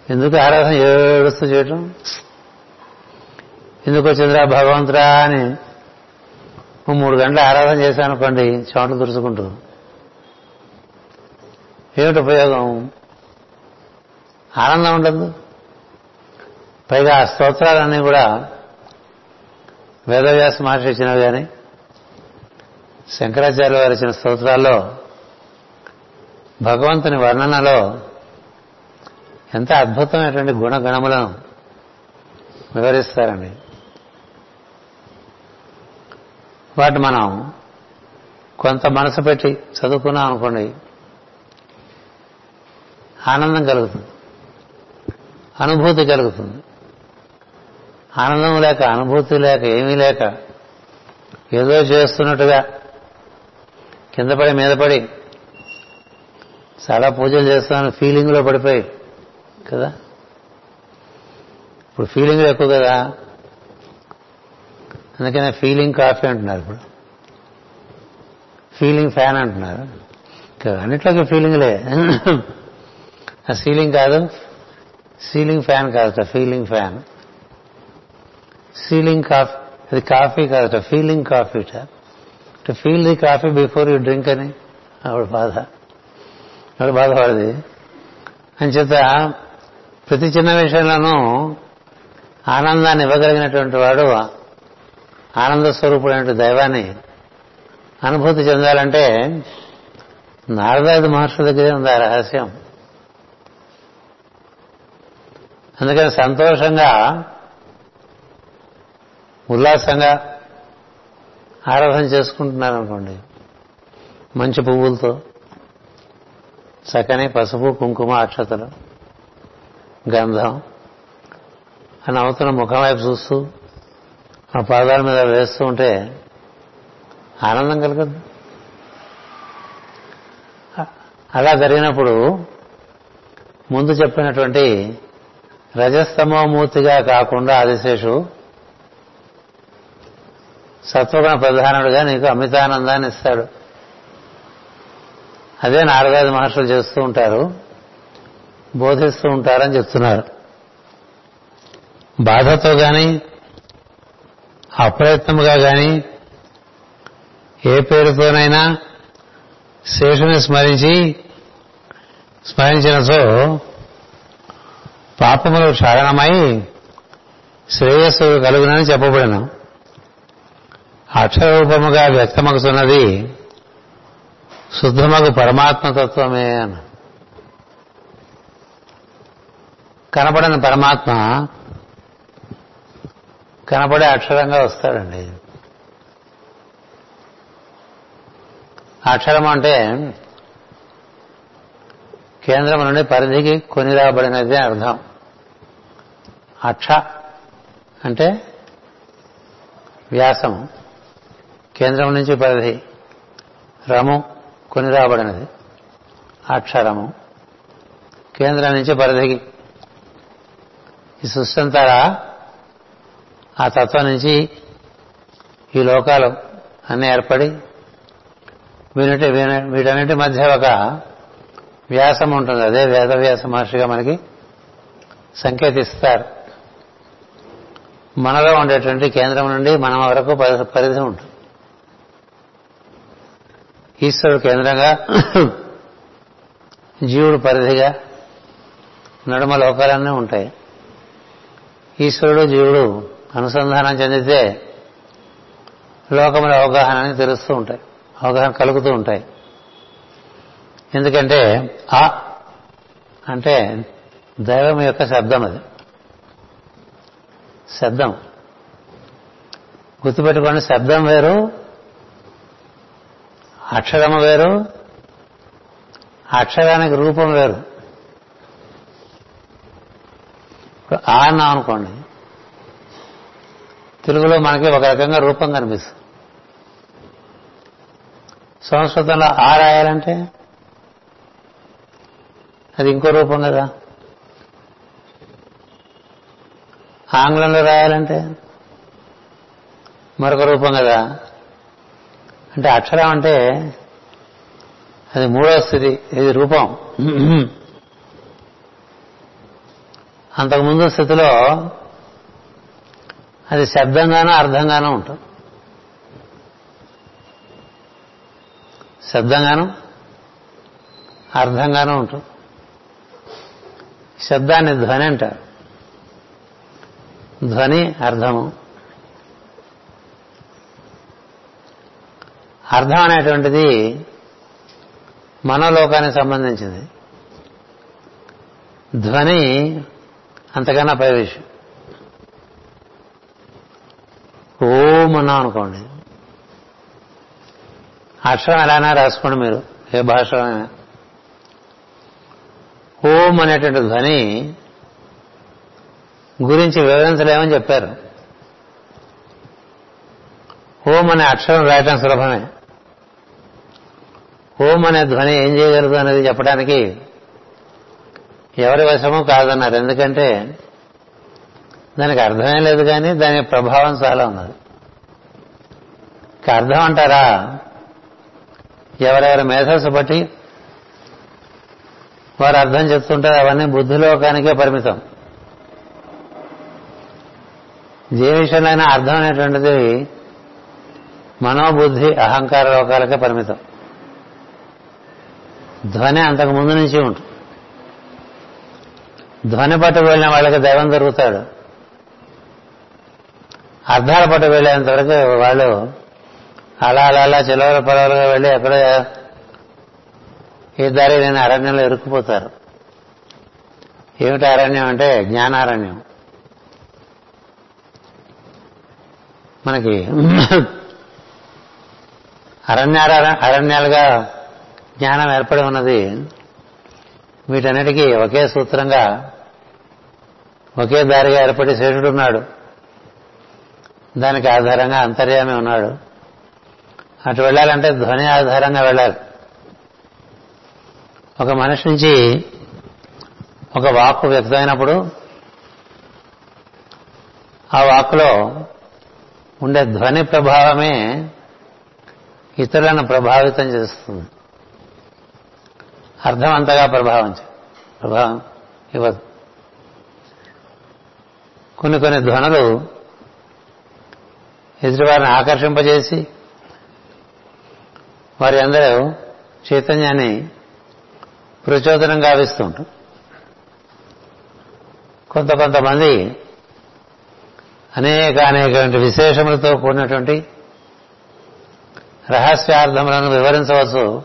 ఎందుకు ఆరాధన ఏడుస్తూ చేయటం? ఎందుకు వచ్చిందిరా భగవంతురా అని మూడు గంటల ఆరాధన చేశానుకోండి చోట్లు తుడుచుకుంటూ. ఏమిటి ఉపయోగం? ఆనందం ఉండదు. పైగా ఆ స్తోత్రాలన్నీ కూడా వేదవ్యాస మహర్షి ఇచ్చినవి కానీ శంకరాచార్య వారు ఇచ్చిన స్తోత్రాల్లో భగవంతుని వర్ణనలో ఎంత అద్భుతమైనటువంటి గుణగణములను వివరిస్తారండి. వాటి మనం కొంత మనసు పెట్టి చదువుకున్నాం అనుకోండి ఆనందం కలుగుతుంది. అనుభూతి కలుగుతుంది. ఆనందం లేక అనుభూతి లేక ఏమీ లేక ఏదో చేస్తున్నట్టుగా కింద పడి మీద పడి చాలా పూజలు చేస్తున్నాను ఫీలింగ్లో పడిపోయి కదా? ఇప్పుడు ఫీలింగ్ ఎక్కువ కదా? అందుకనే ఫీలింగ్ కాఫీ అంటున్నారు ఇప్పుడు. ఫీలింగ్ ఫ్యాన్ అంటున్నారు. అన్నిట్లోకి ఫీలింగ్లే ఆ సీలింగ్ కాదు. సీలింగ్ ఫ్యాన్ కాదట ఫీలింగ్ ఫ్యాన్ సీలింగ్ కాఫీ అది కాఫీ కాదట feeling coffee to feel the coffee before you drink అని ఆవిడ బాధ. ఆవిడ బాధపడది అంచేత ప్రతి చిన్న విషయంలోనూ ఆనందాన్ని ఇవ్వగలిగినటువంటి వాడు ఆనంద స్వరూపుడైన దైవాన్ని అనుభూతి చెందాలంటే నారదాది మహర్షుల దగ్గరే ఉంది ఆ రహస్యం. అందుకని సంతోషంగా ఉల్లాసంగా ఆరాధన చేసుకుంటున్నారు అనుకోండి మంచి పువ్వులతో చక్కని పసుపు కుంకుమ అక్షతలు గంధం అని అవుతున్న ముఖం వైపు చూస్తూ ఆ పాదాల మీద వేస్తూ ఉంటే ఆనందం కలుగుద్ది. అలా జరిగినప్పుడు ముందు చెప్పినటువంటి రజస్తమోమూర్తిగా కాకుండా ఆదిశేషు సత్వగుణ ప్రధానుడుగా నీకు అమితానందాన్ని ఇస్తాడు. అదే నారదాది మహర్షులు చేస్తూ ఉంటారు బోధిస్తూ ఉంటారని చెప్తున్నారు. బాధతో కానీ అప్రయత్నముగా కానీ ఏ పేరుతోనైనా శేషుని స్మరించి స్మరించినచో పాపములు క్షాళనమై శ్రేయస్సు కలుగునని చెప్పబడిన. అక్షరూపముగా వ్యక్తమగుతున్నది శుద్ధమగు పరమాత్మతత్వమే అని కనపడని పరమాత్మ కనపడే అక్షరంగా వస్తాడండి. అక్షరం అంటే కేంద్రం నుండి పరిధికి కొనిరాబడినది అర్థం. అక్ష అంటే వ్యాసం కేంద్రం నుంచి పరిధి. రము కొనిరాబడినది అక్షరము. కేంద్రం నుంచి పరిధికి. ఈ సృష్టి ఆ తత్వం నుంచి ఈ లోకాలు అన్నీ ఏర్పడి వీటి వీటన్నిటి మధ్య ఒక వ్యాసం ఉంటుంది. అదే వేదవ్యాస మహర్షిగా మనకి సంకేతిస్తారు. మనలో ఉండేటువంటి కేంద్రం నుండి మనం వరకు పరిధి ఉంటుంది. ఈశ్వరుడు కేంద్రంగా జీవుడు పరిధిగా నడుమ లోకాలన్నీ ఉంటాయి. ఈశ్వరుడు జీవుడు అనుసంధానం చెందితే లోకముల అవగాహన అని తెలుస్తూ ఉంటాయి. అవగాహన కలుగుతూ ఉంటాయి. ఎందుకంటే ఆ అంటే దైవం యొక్క శబ్దం అది. శబ్దం. గుర్తుపెట్టుకోండి శబ్దం వేరు అక్షరము వేరు అక్షరానికి రూపం వేరు. ఇప్పుడు ఆ అన్నాం అనుకోండి తెలుగులో మనకి ఒక రకంగా రూపం కనిపిస్తుంది. సంస్కృతంలో ఆ రాయాలంటే? అది ఇంకో రూపం కదా. ఆంగ్లంలో రాయాలంటే మరొక రూపం కదా. అంటే అక్షరం అంటే అది మూడో స్థితి ఇది రూపం. అంతకుముందు స్థితిలో అది శబ్దంగానో అర్థంగానూ ఉంటుంది శబ్దంగాను అర్థంగానూ ఉంటుంది శబ్దాన్ని ధ్వని అంటారు. ధ్వని అర్థము. అర్థం అనేటువంటిది మనోలోకానికి సంబంధించింది. ధ్వని అంతకన్నా పై విషయం. ఓం అన్నాం అనుకోండి. అక్షరం ఎలానా రాసుకోండి మీరు. ఏ భాషలో అయినా. ఓం అనేటువంటి ధ్వని గురించి వివరించలేమని చెప్పారు. ఓం అనే అక్షరం రాయటం సులభమే. ఓం అనే ధ్వని ఏం చేయగలదు అనేది చెప్పడానికి ఎవరి వశము కాదన్నారు. ఎందుకంటే దానికి అర్థమే లేదు కానీ దాని ప్రభావం చాలా ఉన్నది. అర్థం అంటారా? ఎవరెవరి మేధస్సు బట్టి వారు అర్థం చెప్తుంటారు అవన్నీ బుద్ధిలోకానికే పరిమితం. ఏ విషయంలో అర్థం అనేటువంటిది మనోబుద్ధి అహంకార లోకాలకే పరిమితం. ధ్వని అంతకు ముందు నుంచి ఉంటుంది. ధ్వని పట్టు వెళ్ళిన వాళ్ళకి దైవం దొరుకుతాడు. అర్థాల పట్టు వెళ్ళేంత వరకు వాళ్ళు అలా అలా అలా చిలవల పొలవలుగా వెళ్ళి ఎక్కడో ఈ దారి నేను అరణ్యంలో ఇరుక్కుపోతారు. ఏమిటి అరణ్యం అంటే జ్ఞానారణ్యం. మనకి అరణ్యాల అరణ్యాలుగా జ్ఞానం ఏర్పడి ఉన్నది. వీటన్నిటికీ ఒకే సూత్రంగా ఒకే దారిగా ఏర్పడి శరీరుడు ఉన్నాడు. దానికి ఆధారంగా అంతర్యామి ఉన్నాడు. అటు వెళ్ళాలంటే ధ్వని ఆధారంగా వెళ్ళాలి. ఒక మనిషి నుంచి ఒక వాక్కు వ్యక్తమైనప్పుడు ఆ వాక్కులో ఉండే ధ్వని ప్రభావమే ఇతరులను ప్రభావితం చేస్తుంది. అర్థం అంతగా ప్రభావం ప్రభావం ఇవ్వదు. కొన్ని కొన్ని ధ్వనులు ఎదుటివారిని ఆకర్షింపజేసి వారి అందరూ చైతన్యాన్ని ప్రచోదనం గావిస్తూ ఉంటాం. కొంత కొంతమంది అనేక అనేక విశేషములతో కూడినటువంటి రహస్యార్థములను వివరించవచ్చు.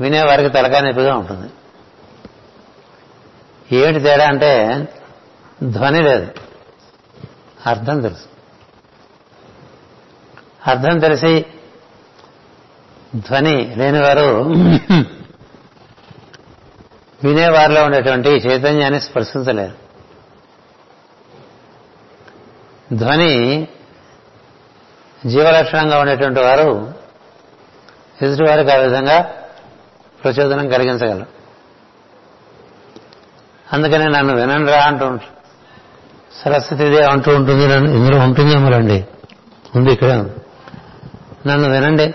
వినేవారికి తలకా నొప్పిగా ఉంటుంది. ఏమిటి తేడా అంటే ధ్వని లేదు. అర్థం తెలుసు. అర్థం తెలిసి ధ్వని లేనివారు వినేవారిలో ఉండేటువంటి చైతన్యాన్ని స్పర్శించలేరు. ధ్వని జీవలక్షణంగా ఉండేటువంటి వారు ఎదుటి వారికి ఆ విధంగా ప్రచోదనం కలిగించగలరు. అందుకనే నన్ను వినండి రా అంటూ సరస్వతిదే అంటూ ఉంటుంది నన్ను ఇందులో ఉంటుందేమోలండి ఉంది ఇక్కడ నన్ను వినండి.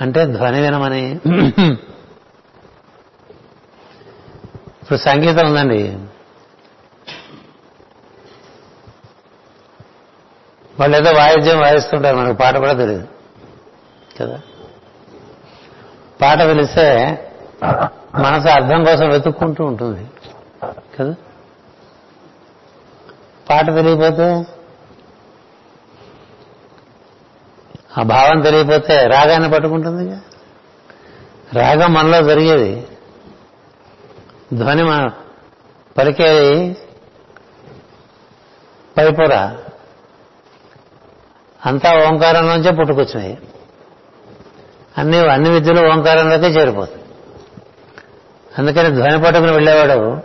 అంటే ధ్వని వినమని. ఇప్పుడు సంగీతం ఉందండి. వాళ్ళు ఏదో వాయిద్యం వాయిస్తుంటారు మనకు పాట కూడా తెలియదు కదా? పాట పిలిస్తే మనసు అర్థం కోసం వెతుక్కుంటూ ఉంటుంది. కదా? పాట తెలియపోతే ఆ భావం తెలియపోతే రాగాన్ని పట్టుకుంటుంది రాగం మనలో జరిగేది. ధ్వని మన పలికే పైపురా. అంతా ఓంకారం నుంచే పుట్టుకొచ్చినాయి. అన్ని అన్ని విద్యలు ఓంకారంలోకే చేరిపోతాయి. అందుకని ధ్వని పట్టుకుని వెళ్ళేవాడు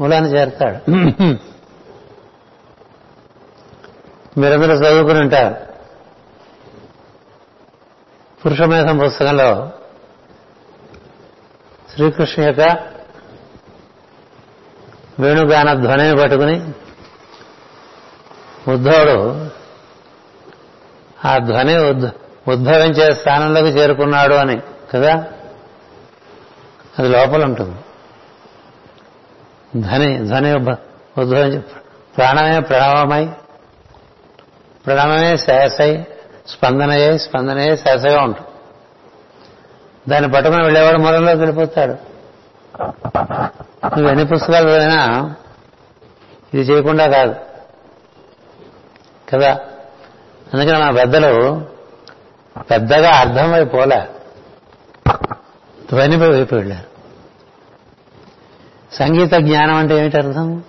మూలాన్ని చేరుతాడు. మీరందరూ చదువుకుని ఉంటారు. పురుషమేధం పుస్తకంలో శ్రీకృష్ణ యొక్క వేణుగాన ధ్వనిని పట్టుకుని ఉద్ధవుడు ఆ ధ్వని ఉద్భవించే స్థానంలోకి చేరుకున్నాడు అని కదా? అది లోపల ఉంటుంది. ధ్వని ధ్వని ఉద్భవించి ప్రాణమే ప్రణవమై ప్రణవమే శ్వాసై స్పందనయే స్పందనయే శ్వాసగా ఉంటుంది. దాన్ని పట్టుకుని వెళ్ళేవాడు మూలంలోకి వెళ్ళిపోతాడు. నువ్వు ఎన్ని పుస్తకాలు చదివినా ఇది చేయకుండా కాదు. కదా? అందుకని నా పెద్దలు పెద్దగా అర్థమైపోలే. ధ్వనిపై వైపు వెళ్ళారు. సంగీత జ్ఞానం అంటే ఏమిటి అర్థం?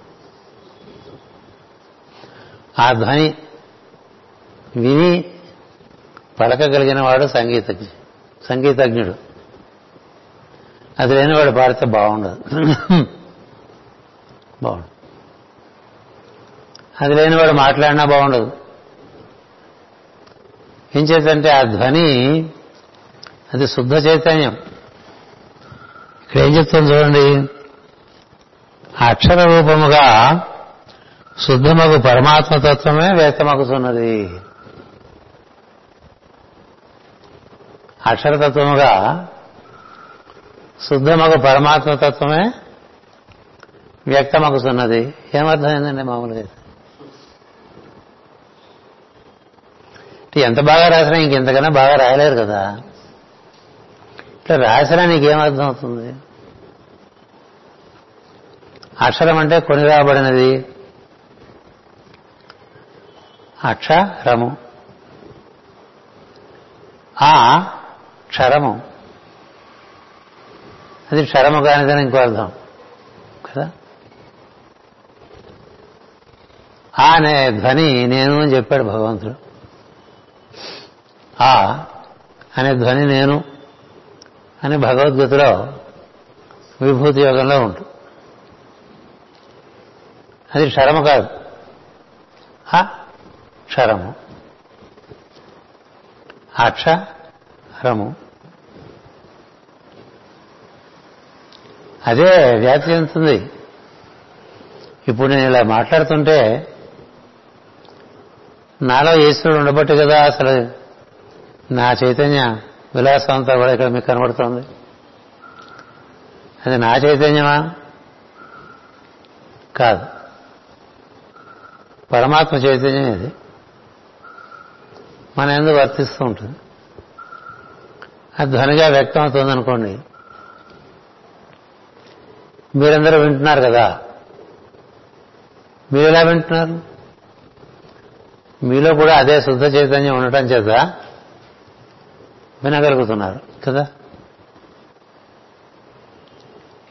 ఆ ధ్వని విని పలకగలిగిన వాడు సంగీతజ్ఞ సంగీతజ్ఞుడు. అది లేని వాడు పాడితే బాగుండదు. బాగుండదు. అది లేని వాడు మాట్లాడినా బాగుండదు. ఏం చేద్దంటే ఆ ధ్వని అది శుద్ధ చైతన్యం. ఇక్కడ ఏం చెప్తుంది చూడండి? అక్షర రూపముగా శుద్ధమగు పరమాత్మతత్వమే వ్యక్తమగుతున్నది అక్షరతత్వముగా శుద్ధమగు పరమాత్మతత్వమే వ్యక్తమగుతున్నది ఏమర్థమైందండి మామూలుగా? ఎంత బాగా రాసినా ఇంకెంతకన్నా బాగా రాయలేరు కదా. ఇట్లా రాసినా నీకేమర్థం అవుతుంది? అక్షరం అంటే కొని రాబడినది. అక్షరము. ఆ క్షరము. అది క్షరము కానిదని ఇంకో అర్థం. కదా? ఆ అనే ధ్వని నేను అని చెప్పాడు భగవంతుడు. ఆ అనే ధ్వని నేను అని భగవద్గీతలో విభూతి యోగంలో ఉంటుంది అది క్షరము కాదు. ఆ క్షరము. అక్షరము. అదే వ్యాప్తి చెందుతుంది ఇప్పుడు నేను ఇలా మాట్లాడుతుంటే నాలో ఈశ్వరుడు ఉండబట్టి కదా అసలు నా చైతన్య విలాసం అంతా కూడా ఇక్కడ మీకు కనబడుతోంది. అది నా చైతన్యమా? కాదు. పరమాత్మ చైతన్యం ఇది. మన ఎందుకు వర్తిస్తూ ఉంటుంది? అది ధ్వనిగా వ్యక్తం అవుతుంది అనుకోండి మీరందరూ వింటున్నారు కదా. మీరు ఎలా వింటున్నారు? మీలో కూడా అదే శుద్ధ చైతన్యం ఉండటం చేత వినగలుగుతున్నారు కదా?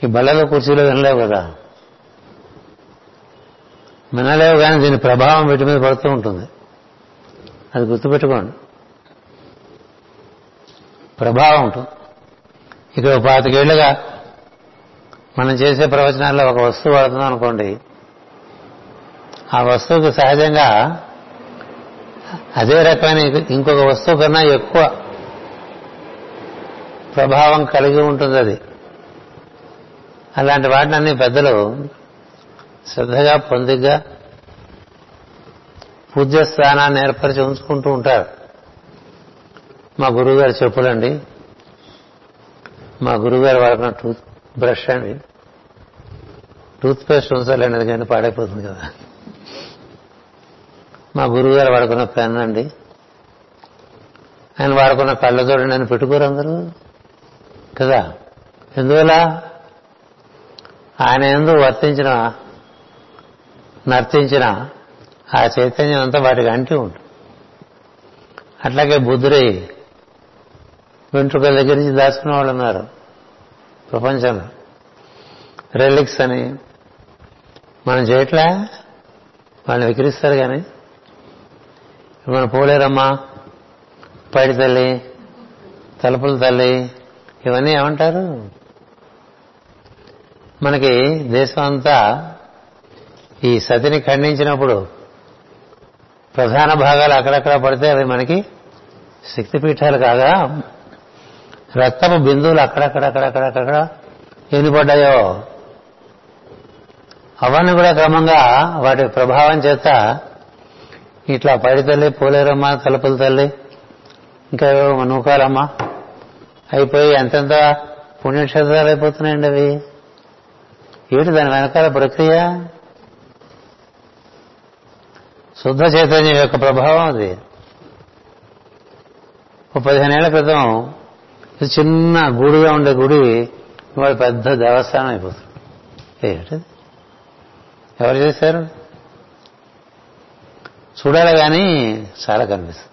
ఈ బళ్ళలో కుర్చీలో వినలేవు కదా. వినలేవు కానీ దీని ప్రభావం వీటి మీద పడుతూ ఉంటుంది. అది గుర్తుపెట్టుకోండి. ప్రభావం ఉంటుంది. ఇక్కడ పాతికేళ్ళుగా మనం చేసే ప్రవచనాల్లో ఒక వస్తువు వాడుతున్నాం అనుకోండి ఆ వస్తువుకి సహజంగా అదే రకమైన ఇంకొక వస్తువు కన్నా ఎక్కువ ప్రభావం కలిగి ఉంటుంది అది. అలాంటి వాటిని అన్ని పెద్దలు శ్రద్ధగా పొందిగ్గా పూజ్య స్థానాన్ని ఏర్పరిచి ఉంచుకుంటూ ఉంటారు. మా గురువుగారు చెప్పులండి మా గురువుగారు వాడుకున్న టూత్ బ్రష్ అండి టూత్ పేస్ట్ ఉంచాలండి ఎందుకంటే పాడైపోతుంది కదా. మా గురువుగారు వాడుకున్న పెన్ అండి. ఆయన వాడుకున్న కళ్ళజోడు నేను పెట్టుకోరు అందరూ. కదా? ఎందువల్ల? ఆయన ఎందు వర్తించిన నర్తించిన ఆ చైతన్యం అంతా వాటికి అంటి ఉంటుంది. అట్లాగే బుద్ధుడై వెంట్రుకల దగ్గర నుంచి దాచుకున్న వాళ్ళు ఉన్నారు. ప్రపంచంలో రెలిక్స్ అని. మనం చేయట్లా? వాళ్ళని విక్రిస్తారు కానీ. మన పోలేరమ్మ పైడి తల్లి తలుపుల తల్లి ఇవన్నీ ఏమంటారు? మనకి దేశం అంతా ఈ సతిని ఖండించినప్పుడు ప్రధాన భాగాలు అక్కడక్కడ పడితే అవి మనకి శక్తిపీఠాలు కాగా రక్తపు బిందువులు అక్కడక్కడక్కడక్కడక్కడ ఎన్ని అవన్నీ కూడా క్రమంగా వాటి ప్రభావం చేత ఇట్లా పడి తల్లి పోలేరమ్మ తలుపుల తల్లి ఇంకా నూకాలమ్మ అయిపోయి ఎంతెంత పుణ్యక్షేత్రాలు అయిపోతున్నాయండి అవి. ఏమిటి దాని వెనకాల ప్రక్రియ? శుద్ధ చైతన్యం యొక్క ప్రభావం అది. ఒక పదిహేనేళ్ళ క్రితం చిన్న గుడిగా ఉండే గుడి ఇవాళ పెద్ద దేవస్థానం అయిపోతుంది. ఎవరు చేశారు? చూడాలి కానీ చాలా కనిపిస్తుంది.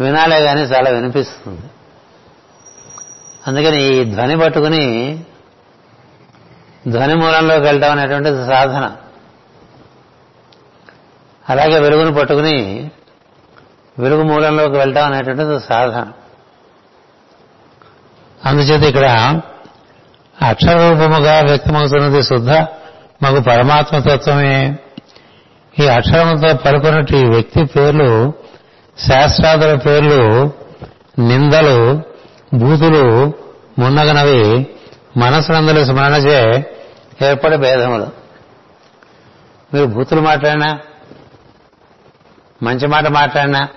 వినాలే కానీ చాలా వినిపిస్తుంది. అందుకని ఈ ధ్వని పట్టుకుని ధ్వని మూలంలోకి వెళ్ళడం అనేటువంటిది సాధన. అలాగే వెలుగును పట్టుకుని వెలుగు మూలంలోకి వెళ్ళడం అనేటువంటిది సాధన. అందుచేత ఇక్కడ అక్షరరూపముగా వ్యక్తమవుతున్నది శుద్ధ మాకు పరమాత్మతత్వమే ఈ అక్షరముతో పలుకున్నట్టు ఈ వ్యక్తి పేర్లు శాస్త్రాదుల పేర్లు నిందలు బూతులు మున్నగనవి మనసునందుల స్మరణచే ఏర్పడే భేదములు. మీరు బూతులు మాట్లాడినా మంచి మాట మాట్లాడినా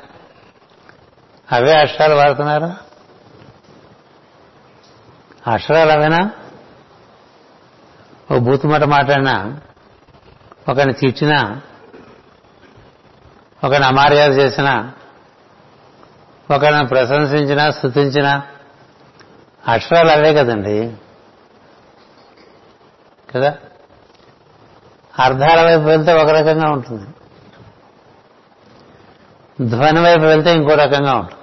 అవే అక్షరాలు వాడుతున్నారా? అక్షరాలు అవేనా ఓ బూతు మాట మాట్లాడినా? ఒకరిని తిట్టినా ఒకరిని అమర్యాద చేసినా? ఒకరిని ప్రశంసించినా? స్థుతించినా అక్షరాలు అవే కదండి. కదా? అర్థాల వైపు వెళ్తే ఒక రకంగా ఉంటుంది. ధ్వని వైపు వెళ్తే ఇంకో రకంగా ఉంటుంది.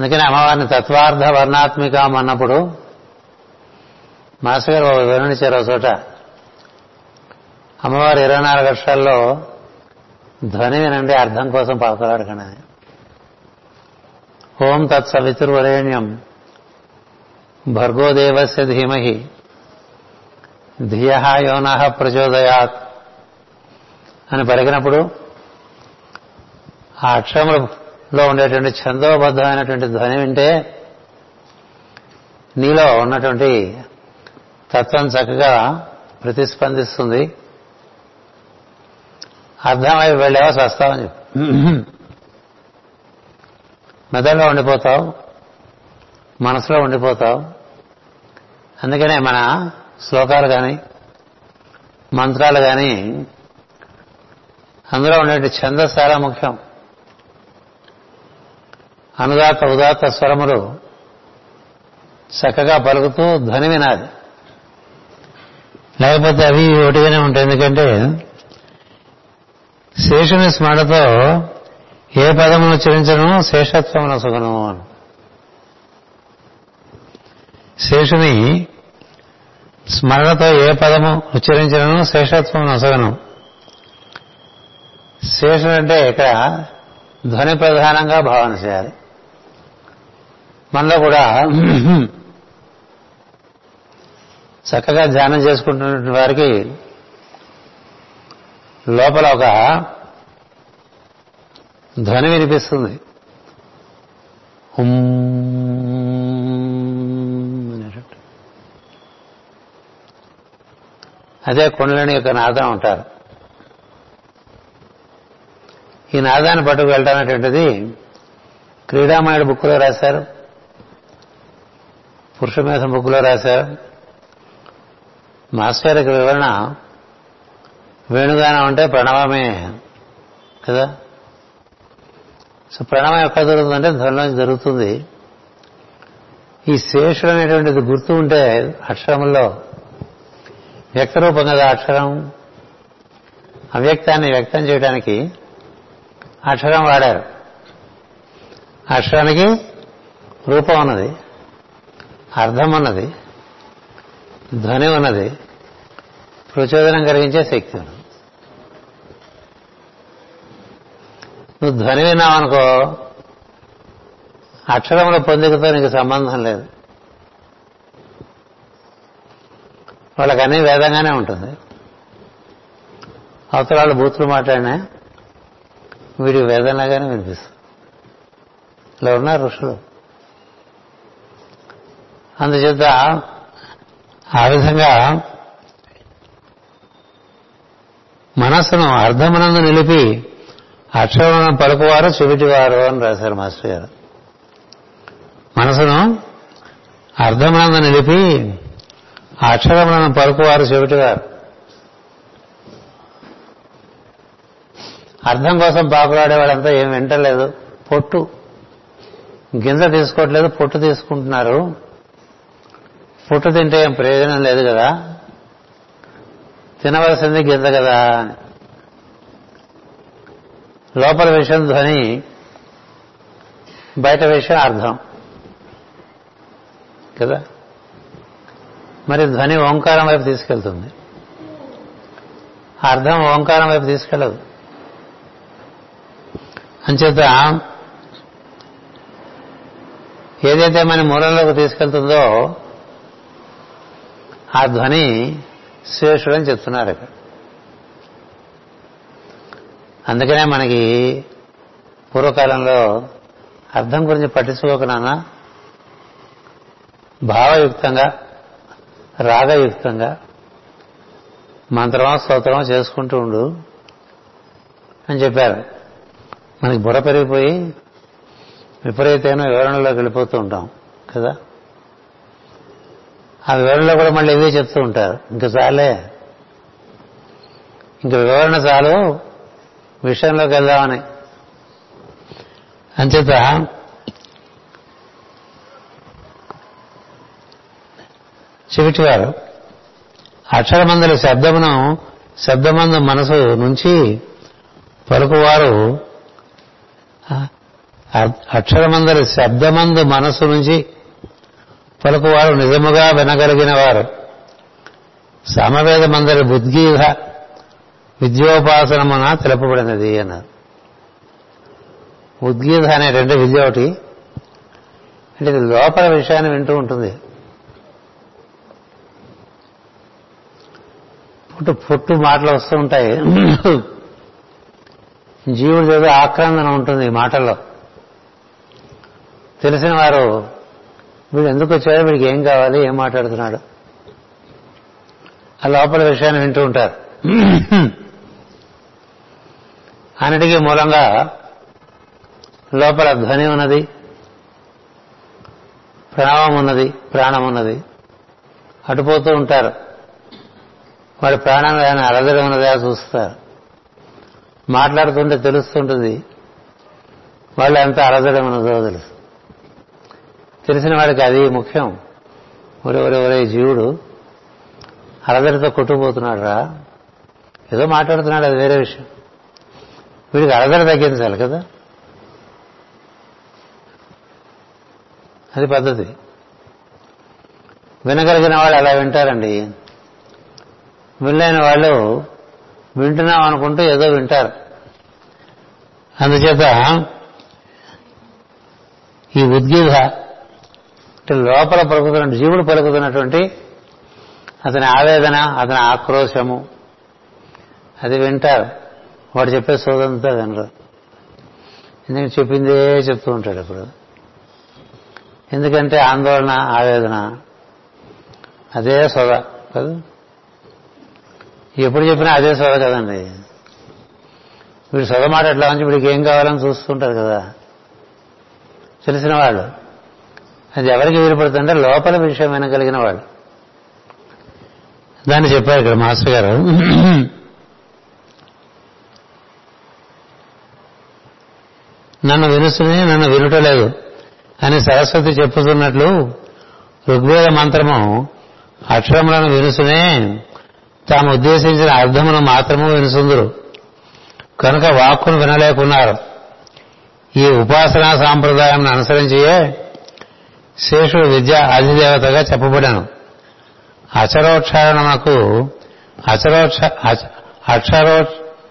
అందుకని అమ్మవారిని తత్వార్థ వర్ణాత్మికం అన్నప్పుడు మాస్టర్ గారు ఒక వివరణించారు చోట. అమ్మవారు ఇరవై నాలుగు అక్షరాల్లో ధ్వని వినండి అర్థం కోసం పాకులాడకండి ఓం తత్సవితుర్వరేణ్యం భర్గోదేవస్య ధీమహి ధియ యోన ప్రచోదయాత్ అని పలికినప్పుడు ఆ అక్షరములో లో ఉండేటువంటి ఛందోబద్ధమైనటువంటి ధ్వని వింటే నీలో ఉన్నటువంటి తత్వం చక్కగా ప్రతిస్పందిస్తుంది. అర్థమై వెళ్ళేవా స్వస్తావని చెప్పి. మెదడులో ఉండిపోతావు మనసులో ఉండిపోతావు. అందుకనే మన శ్లోకాలు కానీ మంత్రాలు కానీ అందులో ఉండే ఛందస్ చాలా ముఖ్యం. అనుదాత ఉదాత్త స్వరములు చక్కగా పలుకుతూ ధ్వని వినాలి. లేకపోతే అవి ఒకటిగానే ఉంటాయి. ఎందుకంటే శేషుని స్మరణతో ఏ పదమును ఉచ్చరించను? శేషత్వమున సుగనము అని. శేషుని స్మరణతో ఏ పదము ఉచ్చరించను? శేషత్వం నొసగను శేషుడు అంటే ఇక్కడ ధ్వని ప్రధానంగా భావన చేయాలి. మనలో కూడా చక్కగా ధ్యానం చేసుకుంటున్న వారికి లోపల ఒక ధ్వని వినిపిస్తుంది. అదే కుండలని యొక్క నాదం అంటారు. ఈ నాదాన్ని పట్టుకు వెళ్ళడం అనేటువంటిది క్రీడామయుడు బుక్లో రాశారు. పురుషమేధం బుక్లో రాశారు. మాస్టర్ యొక్క వివరణ వేణుగానం అంటే ప్రణవమే కదా? సో ప్రణవం ఎక్కడ జరుగుతుందంటే ధ్వనిలో జరుగుతుంది. ఈ శేషుడు అనేటువంటిది గుర్తు ఉంటే అక్షరముల్లో వ్యక్తరూపం కదా అక్షరం అవ్యక్తాన్ని వ్యక్తం చేయడానికి అక్షరం వాడారు. అక్షరానికి రూపం ఉన్నది. అర్థం ఉన్నది ధ్వని ఉన్నది ప్రచోదనం కలిగించే శక్తి ఉన్నది. నువ్వు ధ్వని విన్నావనుకో అక్షరముల పొందికతో నీకు సంబంధం లేదు. వాళ్ళకన్నీ వేదంగానే ఉంటుంది. అవతల వాళ్ళు బూతులు మాట్లాడినా వీడికి వేదంలాగానే వినిపిస్తుంది. ఇలా ఉన్నారు ఋషులు. అందుచేత ఆ విధంగా మనస్సును అర్ధమనందు నిలిపి అక్షరములను పలుకువారు చెవిటివారు అని రాశారు మాస్టర్ గారు. మనసును అర్ధమనందు నిలిపి అక్షరములను పలుకువారు చెవిటివారు అర్థం కోసం పాకులాడేవాళ్ళంతా ఏం వింటలేదు. పొట్టు. గింజ తీసుకోవట్లేదు పొట్టు తీసుకుంటున్నారు. పుట్టు తింటే ఏం ప్రయోజనం లేదు కదా? తినవలసింది గింత కదా? లోపల విషయం ధ్వని బయట విషయం అర్థం కదా? మరి ధ్వని ఓంకారం వైపు తీసుకెళ్తుంది. అర్థం ఓంకారం వైపు తీసుకెళ్ళదు. అంచేత ఏదైతే మన మూలంలోకి తీసుకెళ్తుందో ఆ ధ్వని శేషుడు అని చెప్తున్నారు ఇక్కడ. అందుకనే మనకి పూర్వకాలంలో అర్థం గురించి పట్టించుకోకనా భావయుక్తంగా రాగయుక్తంగా మంత్రమో స్తోత్రమో చేసుకుంటూ ఉండు అని చెప్పారు. మనకి బుర్ర పెరిగిపోయి విపరీతమైన వివరణలోకి వెళ్ళిపోతూ ఉంటాం కదా? ఆ వివరణలో కూడా మళ్ళీ ఇవే చెప్తూ ఉంటారు. ఇంక చాలే. ఇంక వివరణ చాలు. విషయంలోకి వెళ్దామని. అంచేత చెవిటివారు అక్షరమందుల శబ్దమును శబ్దమందు మనసు నుంచి పలుకువారు అక్షరమందరి శబ్దమందు మనసు నుంచి పలుకువారు నిజముగా వినగలిగిన వారు. సమవేదమందరి బుద్గీధ విద్యోపాసనమున తెలుపబడినది అన్నారు. ఉద్గీత అనే రెండు విద్య ఒకటి అంటే ఇది లోపల విషయాన్ని వింటూ ఉంటుంది. పుట్టు పుట్టు మాటలు వస్తూ ఉంటాయి. జీవుడి ఏదో ఆక్రందన ఉంటుంది ఈ మాటల్లో. తెలిసిన వారు వీడు ఎందుకు వచ్చాడో? వీడికి ఏం కావాలి? ఏం మాట్లాడుతున్నాడు? ఆ లోపల విషయాన్ని వింటూ ఉంటారు. అన్నిటికీ మూలంగా లోపల ధ్వని ఉన్నది ప్రణవం ఉన్నది ప్రాణం ఉన్నది. అటుపోతూ ఉంటారు. వాడి ప్రాణం ఏమైనా అలదడి ఉన్నదా చూస్తారు. మాట్లాడుతుంటే తెలుస్తుంటుంది. వాళ్ళు ఎంత అలదడి ఉన్నదో తెలుస్తుంది. తెలిసిన వాడికి అది ముఖ్యం. ఒరే ఒరే ఒరే జీవుడు. అలదడితో కొట్టుకుపోతున్నాడు రా ఏదో మాట్లాడుతున్నాడు అది వేరే విషయం. వీడికి అలదడి తగ్గించాలి కదా. అది పద్ధతి. వినగలిగిన వాళ్ళు అలా వింటారండి. వినలేని వాళ్ళు వింటున్నాం అనుకుంటూ ఏదో వింటారు. అందుచేత ఈ ఉద్గీత లోపల పలుకుతున్న జీవుడు పలుకుతున్నటువంటి అతని ఆవేదన అతని ఆక్రోశము. అది వింటారు. వాడు చెప్పే సోదంతా వినరు. ఎందుకంటే చెప్పిందే చెప్తూ ఉంటాడు ఇప్పుడు ఎందుకంటే ఆందోళన ఆవేదన అదే సోద కదా? ఎప్పుడు చెప్పినా అదే సోద కదండి. వీడు సొద మాట ఎట్లా ఉంచి వీడికి ఏం కావాలని చూస్తుంటారు కదా? తెలిసిన వాళ్ళు. అది ఎవరికి వీలుపడుతుందంటే లోపల విషయం వినగలిగిన వాళ్ళు. దాన్ని చెప్పారు ఇక్కడ మాస్టర్ గారు. నన్ను వినుసుని నన్ను వినుటలేదు అని సరస్వతి చెప్పుతున్నట్లు ఋగ్వేద మంత్రము అక్షరములను వినుసునే తాము ఉద్దేశించిన అర్థమును మాత్రము వినుసుందురు. కనుక వాక్కును వినలేకున్నారు. ఈ ఉపాసనా సాంప్రదాయాన్ని అనుసరించియే శేషుడు విద్య అధిదేవతగా చెప్పబడాను. అచరోచ్చారణమునకు అచరోక్ష అక్షరో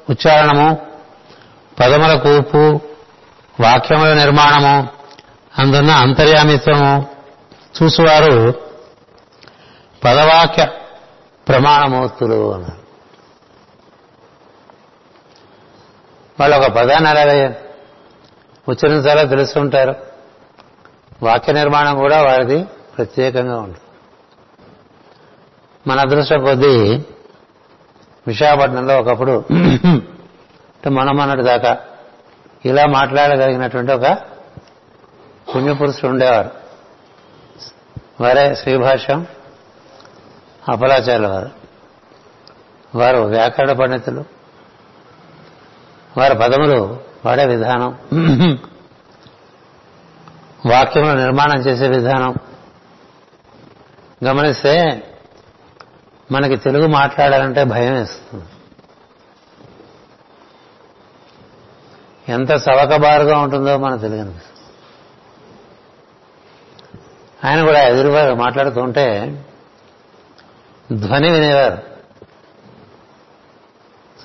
ఉచ్చారణము పదముల కూర్పు వాక్యముల నిర్మాణము అందున్న అంతర్యామిత్వము చూసువారు పదవాక్య ప్రమాణమూర్తులు అన్నారు. వాళ్ళు ఒక పదాన్ని అలాగే ఉచ్చరించాలో తెలుస్తుంటారు వాక్య నిర్మాణం కూడా వారిది ప్రత్యేకంగా ఉంటుంది. మన అదృష్టం కొద్దీ విశాఖపట్నంలో ఒకప్పుడు మనమన్నటి దాకా ఇలా మాట్లాడగలిగినటువంటి ఒక పుణ్యపురుషుడు ఉండేవారు. వారే శ్రీభాష్యం అపలాచార్యుల వారు. వారు వ్యాకరణ పండితులు. వారి పదములు వాడే విధానం. వాక్యంలో నిర్మాణం చేసే విధానం. గమనిస్తే మనకి తెలుగు మాట్లాడాలంటే భయం వేస్తుంది. ఎంత సవకబారుగా ఉంటుందో మనకు తెలియదు. ఆయన కూడా ఎదురుగా మాట్లాడుతుంటే ధ్వని వినేవారు.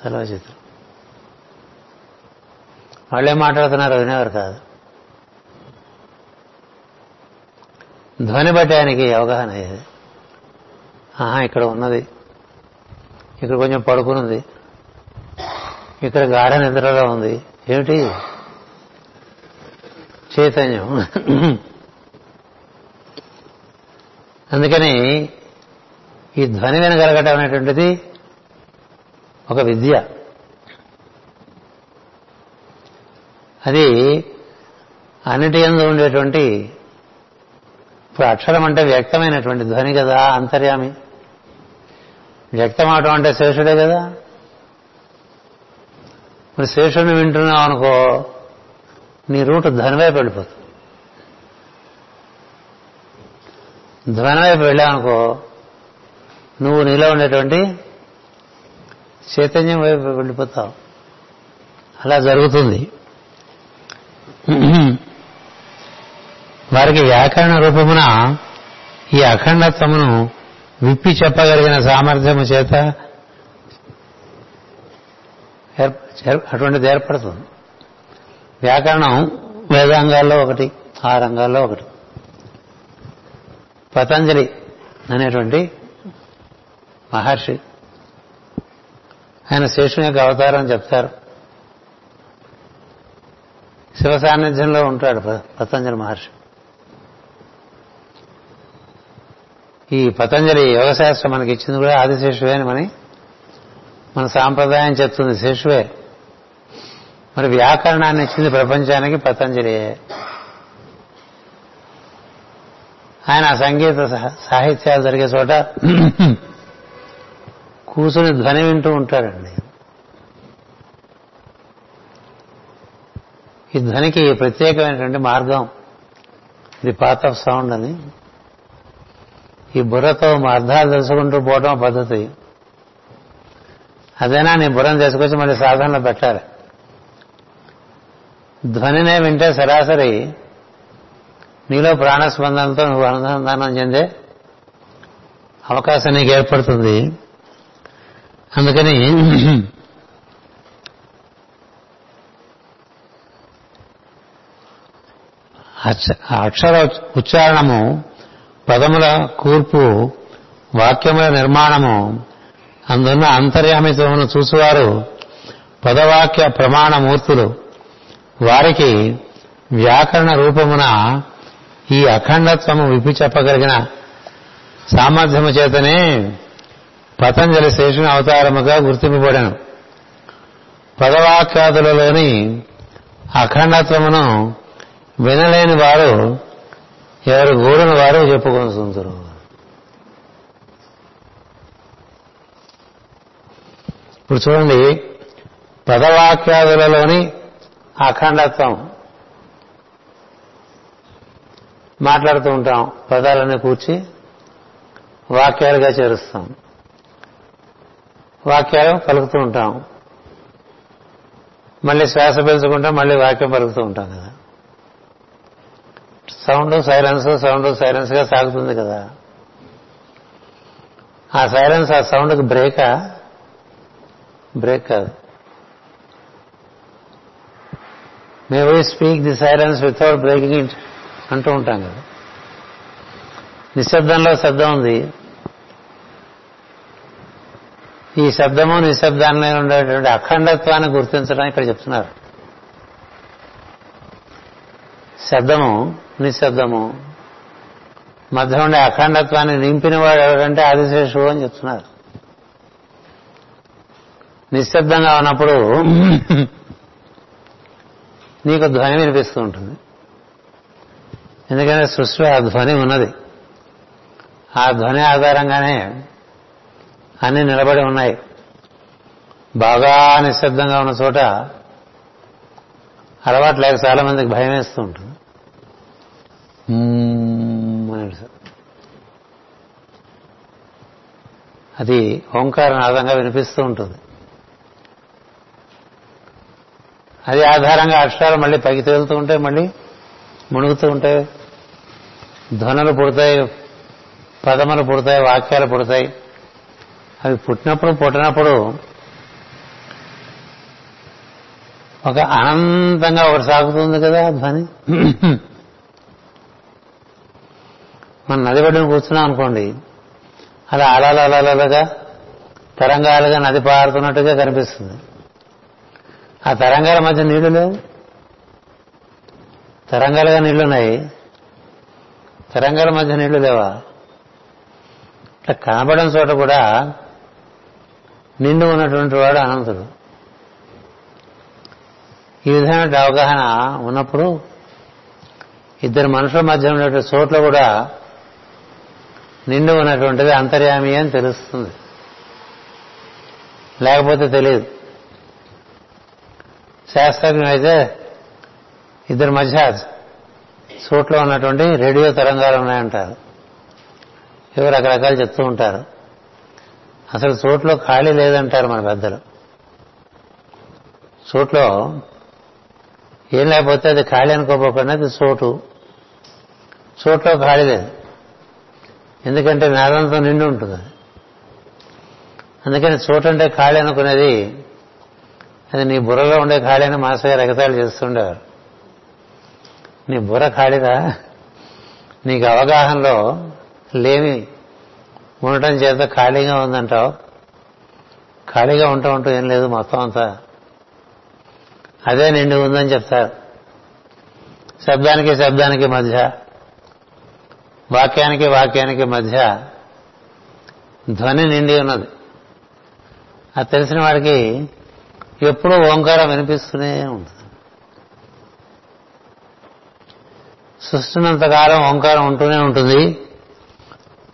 సర్వచిత్రం. వాళ్ళేం మాట్లాడుతున్నారో వినేవారు కాదు. ధ్వని బట్టి ఆయనకి అవగాహన అయ్యేది ఆహా ఇక్కడ ఉన్నది. ఇక్కడ కొంచెం పడుకునుంది. ఇక్కడ గాఢ నిద్రలో ఉంది. ఏమిటి? చైతన్యం. అందుకని ఈ ధ్వని వినగలగటం అనేటువంటిది ఒక విద్య. అది అన్నిటి ఎందు ఉండేటువంటి ఇప్పుడు అక్షరం అంటే వ్యక్తమైనటువంటి ధ్వని కదా అంతర్యామి. వ్యక్తమవటం అంటే శేషుడే కదా. మరి శేషుడిని వింటున్నావు అనుకో నీ రూట్ ధ్వని వైపు వెళ్ళిపోతుంది. ధ్వని వైపు వెళ్ళావనుకో నువ్వు నీలో ఉండేటువంటి చైతన్యం వైపు వెళ్ళిపోతావు. అలా జరుగుతుంది. వారికి వ్యాకరణ రూపమున ఈ అఖండత్వమును విప్పి చెప్పగలిగిన సామర్థ్యము చేత అటువంటిది ఏర్పడుతుంది. వ్యాకరణం వేదాంగాల్లో ఒకటి ఆ రంగాల్లో ఒకటి. పతంజలి అనేటువంటి మహర్షి ఆయన శేషుని యొక్క అవతారం చెప్తారు. శివ సాన్నిధ్యంలో ఉంటాడు పతంజలి మహర్షి. ఈ పతంజలి యోగశాస్త్రం మనకి ఇచ్చింది కూడా ఆదిశేషువే అని మని మన సాంప్రదాయం చెప్తుంది. శిశువే మరి వ్యాకరణాన్ని ఇచ్చింది ప్రపంచానికి పతంజలియే ఆయన సంగీత సాహిత్యాలు జరిగే చోట కూర్చుని ధ్వని వింటూ ఉంటాడండి ఈ ధ్వనికి ప్రత్యేకమైనటువంటి మార్గం. ది పాత్ ఆఫ్ సౌండ్ అని. ఈ బుర్రతో మా అర్థాలు తెలుసుకుంటూ పోవటం పద్ధతి. అదైనా నీ బుర్రను తీసుకొచ్చి మళ్ళీ సాధనలో పెట్టాలి. ధ్వనినే వింటే సరాసరి నీలో ప్రాణస్పందనతో నువ్వు అనుసంధానం చెందే అవకాశం నీకు ఏర్పడుతుంది. అందుకని అక్షర ఉచ్చారణము పదముల కూర్పు వాక్యముల నిర్మాణము అందున్న అంతర్యామిత్వమును చూసువారు పదవాక్య ప్రమాణమూర్తులు. వారికి వ్యాకరణ రూపమున ఈ అఖండత్వము విప్పి చెప్పగలిగిన సామర్థ్యము చేతనే పతంజలి శేషుని అవతారముగా గుర్తింపబడను. పదవాక్యాదులలోని అఖండత్వమును వినలేని వారు ఎవరు గూడని చెప్పుకొని సుందరు. ఇప్పుడు చూడండి పదవాక్యాదులలోని అఖండత్వం. మాట్లాడుతూ ఉంటాం పదాలన్నీ కూర్చి వాక్యాలుగా చేరుస్తాం. వాక్యాలు పలుకుతూ ఉంటాం. మళ్ళీ శ్వాస పెంచుకుంటాం మళ్ళీ వాక్యం పలుకుతూ ఉంటాం కదా. సౌండ్ సైలెన్స్ సౌండ్ సైలెన్స్గా సాగుతుంది కదా. ఆ సైలెన్స్ ఆ సౌండ్కి బ్రేకా? బ్రేక్ కాదు. May we speak the silence without breaking it అంటూ ఉంటాం కదా. నిశ్శబ్దంలో శబ్దం ఉంది. ఈ శబ్దము నిశ్శబ్దాన్ని ఉండేటువంటి అఖండత్వాన్ని గుర్తించడం ఇక్కడ చెప్తున్నారు. శబ్దము నిశ్శబ్దము. మధ్య ఉండే అఖండత్వాన్ని నింపినవాడు ఎవరంటే ఆదిశేషువు అని చెప్తున్నారు. నిశ్శబ్దంగా ఉన్నప్పుడు నీకు ధ్వని వినిపిస్తూ ఉంటుంది. ఎందుకంటే సృష్టిలో ఆ ధ్వని ఉన్నది. ఆ ధ్వని ఆధారంగానే అన్ని నిలబడి ఉన్నాయి. బాగా నిశ్శబ్దంగా ఉన్న చోట అలవాటు లేక చాలా మందికి భయం వేస్తూ ఉంటుంది. అది ఓంకార నాదంగా వినిపిస్తూ ఉంటుంది. అది ఆధారంగా అక్షరాలు మళ్ళీ పైకి తేలుతూ ఉంటాయి మళ్ళీ మునుగుతూ ఉంటాయి. ధ్వనులు పుడతాయి పదములు పుడతాయి వాక్యాలు పుడతాయి. అవి పుట్టినప్పుడు పుట్టినప్పుడు ఒక అనంతంగా ఒకటి సాగుతుంది కదా ధ్వని. మన నది ఒడ్డున కూర్చున్నాం అనుకోండి అలా అలలలలుగా తరంగాలుగా నది పారుతున్నట్టుగా కనిపిస్తుంది. ఆ తరంగాల మధ్య నీళ్ళు లేవు. తరంగాలుగా నీళ్ళున్నాయి. తరంగాల మధ్య నీళ్ళు లేవా? ఇట్లా కనబడిన చోట కూడా నిండు ఉన్నటువంటి వాడు అనంతుడు. ఈ విధమైన అవగాహన ఉన్నప్పుడు ఇద్దరు మనుషుల మధ్య ఉన్నటువంటి చోట్ల కూడా నిండు ఉన్నటువంటిది అంతర్యామి అని తెలుస్తుంది. లేకపోతే తెలియదు. శాస్త్రజ్ఞం అయితే ఇద్దరి మధ్య సూట్లో ఉన్నటువంటి రేడియో తరంగాలు ఉన్నాయంటారు. ఇవి రకరకాలు చెప్తూ ఉంటారు. అసలు చోట్లో ఖాళీ లేదంటారు మన పెద్దలు. చోట్లో ఏం లేకపోతే అది ఖాళీ అనుకోపోకుండా అది చోటు చోట్లో ఖాళీ లేదు. ఎందుకంటే నేలంతో నిండి ఉంటుంది. అందుకని చోటు ఖాళీ అనుకునేది అది నీ బుర్రలో ఉండే ఖాళీ అని మాస్టర్ గారు ఎగతాళి చేస్తుండేవారు. నీ బుర్ర ఖాళీదా? నీకు అవగాహనలో లేమి ఉండటం చేత ఖాళీగా ఉందంటావు? ఖాళీగా ఉంటా ఉంటూ ఏం లేదు మొత్తం అంతా. అదే నిండి ఉందని చెప్తారు. శబ్దానికి శబ్దానికి మధ్య వాక్యానికి వాక్యానికి మధ్య ధ్వని నిండి ఉన్నది. అది తెలిసిన వాడికి ఎప్పుడూ ఓంకారం వినిపిస్తూనే ఉంటుంది. సృష్టినంతకాలం ఓంకారం ఉంటూనే ఉంటుంది.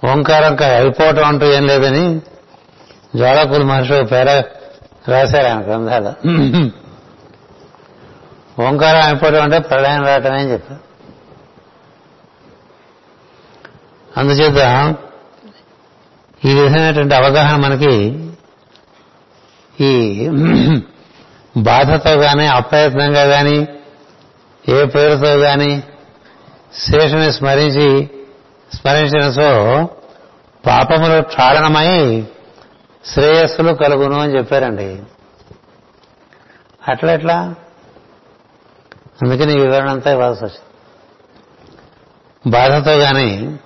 ఓంకారం అయిపోవటం అంటూ ఏం లేదని జ్వాలపూర్ మహర్షి పేర రాశారు ఆయన గ్రంథాలు ఓంకారం అయిపోవటం అంటే ప్రళయం రావటమే అని చెప్పారు. అందుచేత ఈ విధమైనటువంటి అవగాహన మనకి ఈ బాధతో కానీ అప్రయత్నంగా కానీ ఏ పేరుతో కానీ శేషుని స్మరించి స్మరించిన సో పాపములు క్షాళనమై శ్రేయస్సులు కలుగును అని చెప్పారండి. అట్లా ఎట్లా? అందుకని వివరణ అంతా ఇవ్వాల్సి వచ్చింది. బాధతో కానీ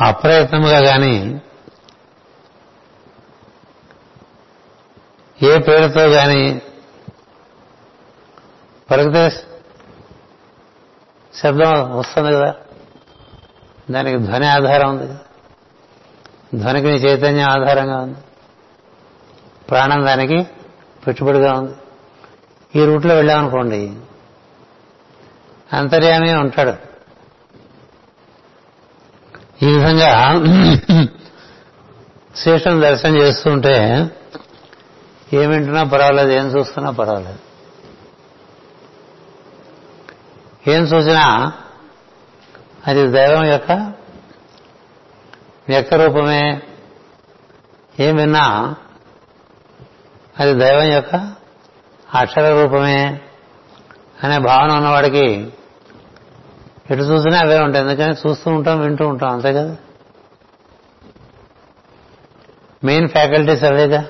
అప్రయత్నముగా కానీ ఏ పేరుతో కానీ పలికితే శబ్దం వస్తుంది కదా. దానికి ధ్వని ఆధారం ఉంది కదా. ధ్వనికి నీ చైతన్యం ఆధారంగా ఉంది. ప్రాణం దానికి పెట్టుబడిగా ఉంది. ఈ రూట్లో వెళ్ళామనుకోండి అంతర్యామి ఉంటాడు. ఈ విధంగా శేషం దర్శనం చేస్తుంటే ఏం వింటున్నా పర్వాలేదు ఏం చూస్తున్నా పర్వాలేదు. ఏం చూసినా అది దైవం యొక్క వ్యక్త రూపమే ఏం విన్నా అది దైవం యొక్క అక్షర రూపమే అనే భావన ఉన్నవాడికి ఎటు చూసినా అవే ఉంటాయి. ఎందుకని చూస్తూ ఉంటాం వింటూ ఉంటాం. అంతే కదా? మెయిన్ ఫ్యాకల్టీస్ అవేగా?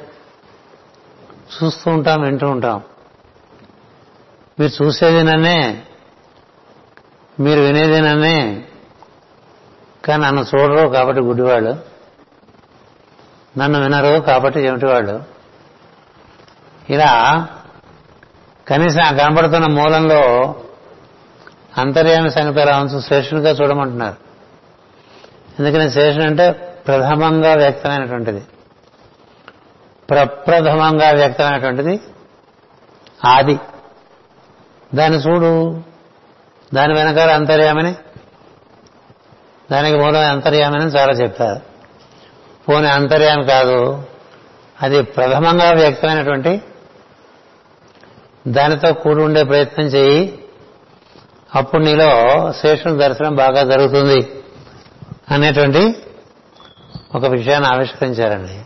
చూస్తూ ఉంటాం వింటూ ఉంటాం. మీరు చూసేది నన్నే మీరు వినేది నన్నే కానీ నన్ను చూడరు కాబట్టి గుడ్డివాళ్ళు. నన్ను వినరు కాబట్టి చెమిటివాళ్ళు ఇలా కనీసం ఆ కనబడుతున్న మూలంలో అంతర్యామి సంగతి ఎలా శేషునిగా చూడమంటున్నారు. ఎందుకని శేషుని అంటే ప్రథమంగా వ్యక్తమైనటువంటిది. ప్రప్రథమంగా వ్యక్తమైనటువంటిది ఆది. దాన్ని చూడు. దాని వెనకాల అంతర్యామని. దానికి మూలం అంతర్యామని చాలా చెప్తారు. పోనీ అంతర్యామి కాదు. అది ప్రథమంగా వ్యక్తమైనటువంటి దానితో కూడి ఉండే ప్రయత్నం చేయి. అప్పుడు నీలో శేషుని దర్శనం బాగా జరుగుతుంది అనేటువంటి ఒక విషయాన్ని ఆవిష్కరించారండి.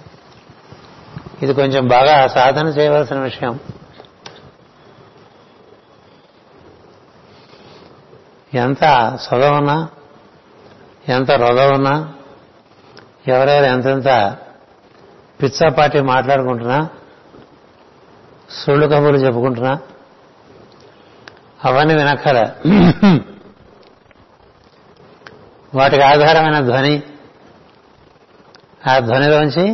ఇది కొంచెం బాగా సాధన చేయవలసిన విషయం. ఎంత సొలవున్నా ఎంత రొదవున్నా ఎవరెవరు ఎంతెంత పిచ్చాపాటి మాట్లాడుకుంటున్నా సుళ్ళు కబుర్లు చెప్పుకుంటున్నా అవన్నీ వినక్కల వాటికి ఆధారమైన ధ్వని. ఆ ధ్వనిలోంచి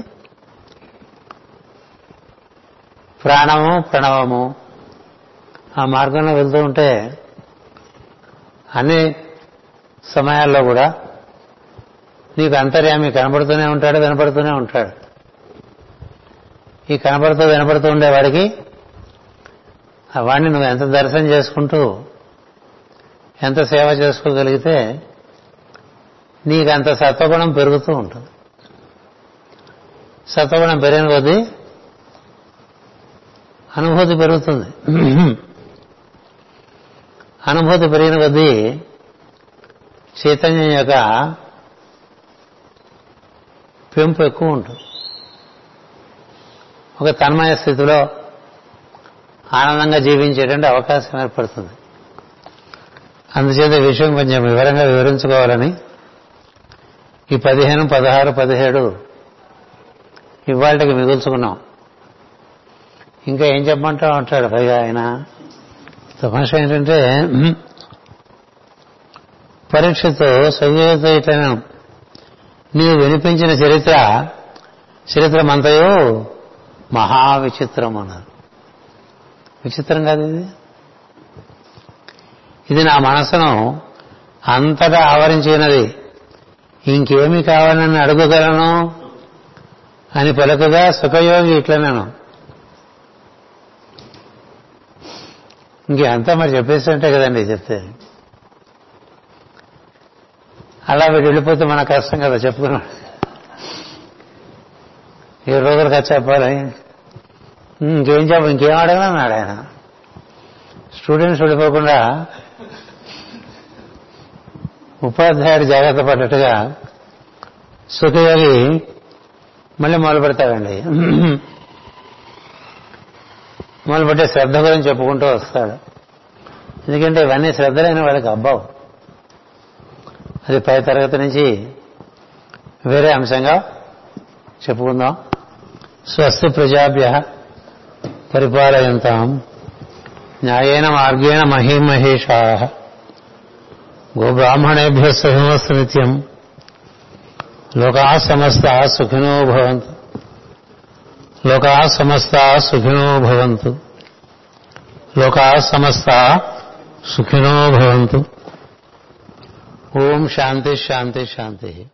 ప్రాణము ప్రణవము ఆ మార్గంలో వెళ్తూ ఉంటే అన్ని సమయాల్లో కూడా నీకు అంతర్యామి కనబడుతూనే ఉంటాడు వినపడుతూనే ఉంటాడు. ఈ కనపడుతూ వినపడుతూ ఉండేవాడికి వాడిని నువ్వు ఎంత దర్శనం చేసుకుంటూ ఎంత సేవ చేసుకోగలిగితే నీకు అంత సత్వగుణం పెరుగుతూ ఉంటుంది. సత్వగుణం పెరిగిన కొద్దీ అనుభూతి పెరుగుతుంది. అనుభూతి పెరిగిన కొద్దీ చైతన్యం యొక్క పెంపు ఎక్కువ ఉంటుంది. ఒక తన్మయ స్థితిలో ఆనందంగా జీవించేటువంటి అవకాశం ఏర్పడుతుంది. అందుచేత విషయం కొంచెం వివరంగా వివరించుకోవాలని ఈ పదిహేను పదహారు పదిహేడు ఇవాళకి మిగుల్చుకున్నాం. ఇంకా ఏం చెప్పమంటావు అంటాడు పైగా ఆయన. తమాషా ఏంటంటే పరీక్షతో సంయోగతో ఇట్లా నీవు వినిపించిన చరిత్ర చరిత్రమంతయో మహా విచిత్రం అన్నారు విచిత్రం కాదు ఇది. ఇది నా మనసును అంతటా ఆవరించినది. ఇంకేమి కావాలని అడుగుగలను అని పలుకగా సుఖయోగి ఇట్లా నేను ఇంకంతా మరి చెప్పేసి కదండి చెప్తే. అలా వీడు వెళ్ళిపోతే మన కష్టం కదా చెప్పుకున్నాడు. ఏ రోజులుగా చెప్పాలి ఇంకేం చెప్ప ఇంకేం అడగనన్నాడు ఆయన. స్టూడెంట్స్ వెళ్ళిపోకుండా ఉపాధ్యాయుడు జాగ్రత్త పడ్డట్టుగా సుఖయోగి మళ్ళీ మొదలు పెడతాడండి. మొదలుపెట్టే శ్రద్ధ గురించి చెప్పుకుంటూ వస్తాడు. ఎందుకంటే ఇవన్నీ శ్రద్ధలైన వాళ్ళకి అబ్బావు. అది పై తరగతి నుంచి వేరే అంశంగా చెప్పుకుందాం. స్వస్తి ప్రజాభ్య. పరిపాలయంతాం. న్యాయేన మార్గేణ మహీమహేషా. గోబ్రాహ్మణేభ్య సుఖమస్తు నిత్యం. లోకా సమస్త సుఖినో భవంతు. లోకా సమస్త సుఖినో భవంతు. లోకా సమస్త సుఖినో భవంతు. ఓం శాంతి శాంతి శాంతి.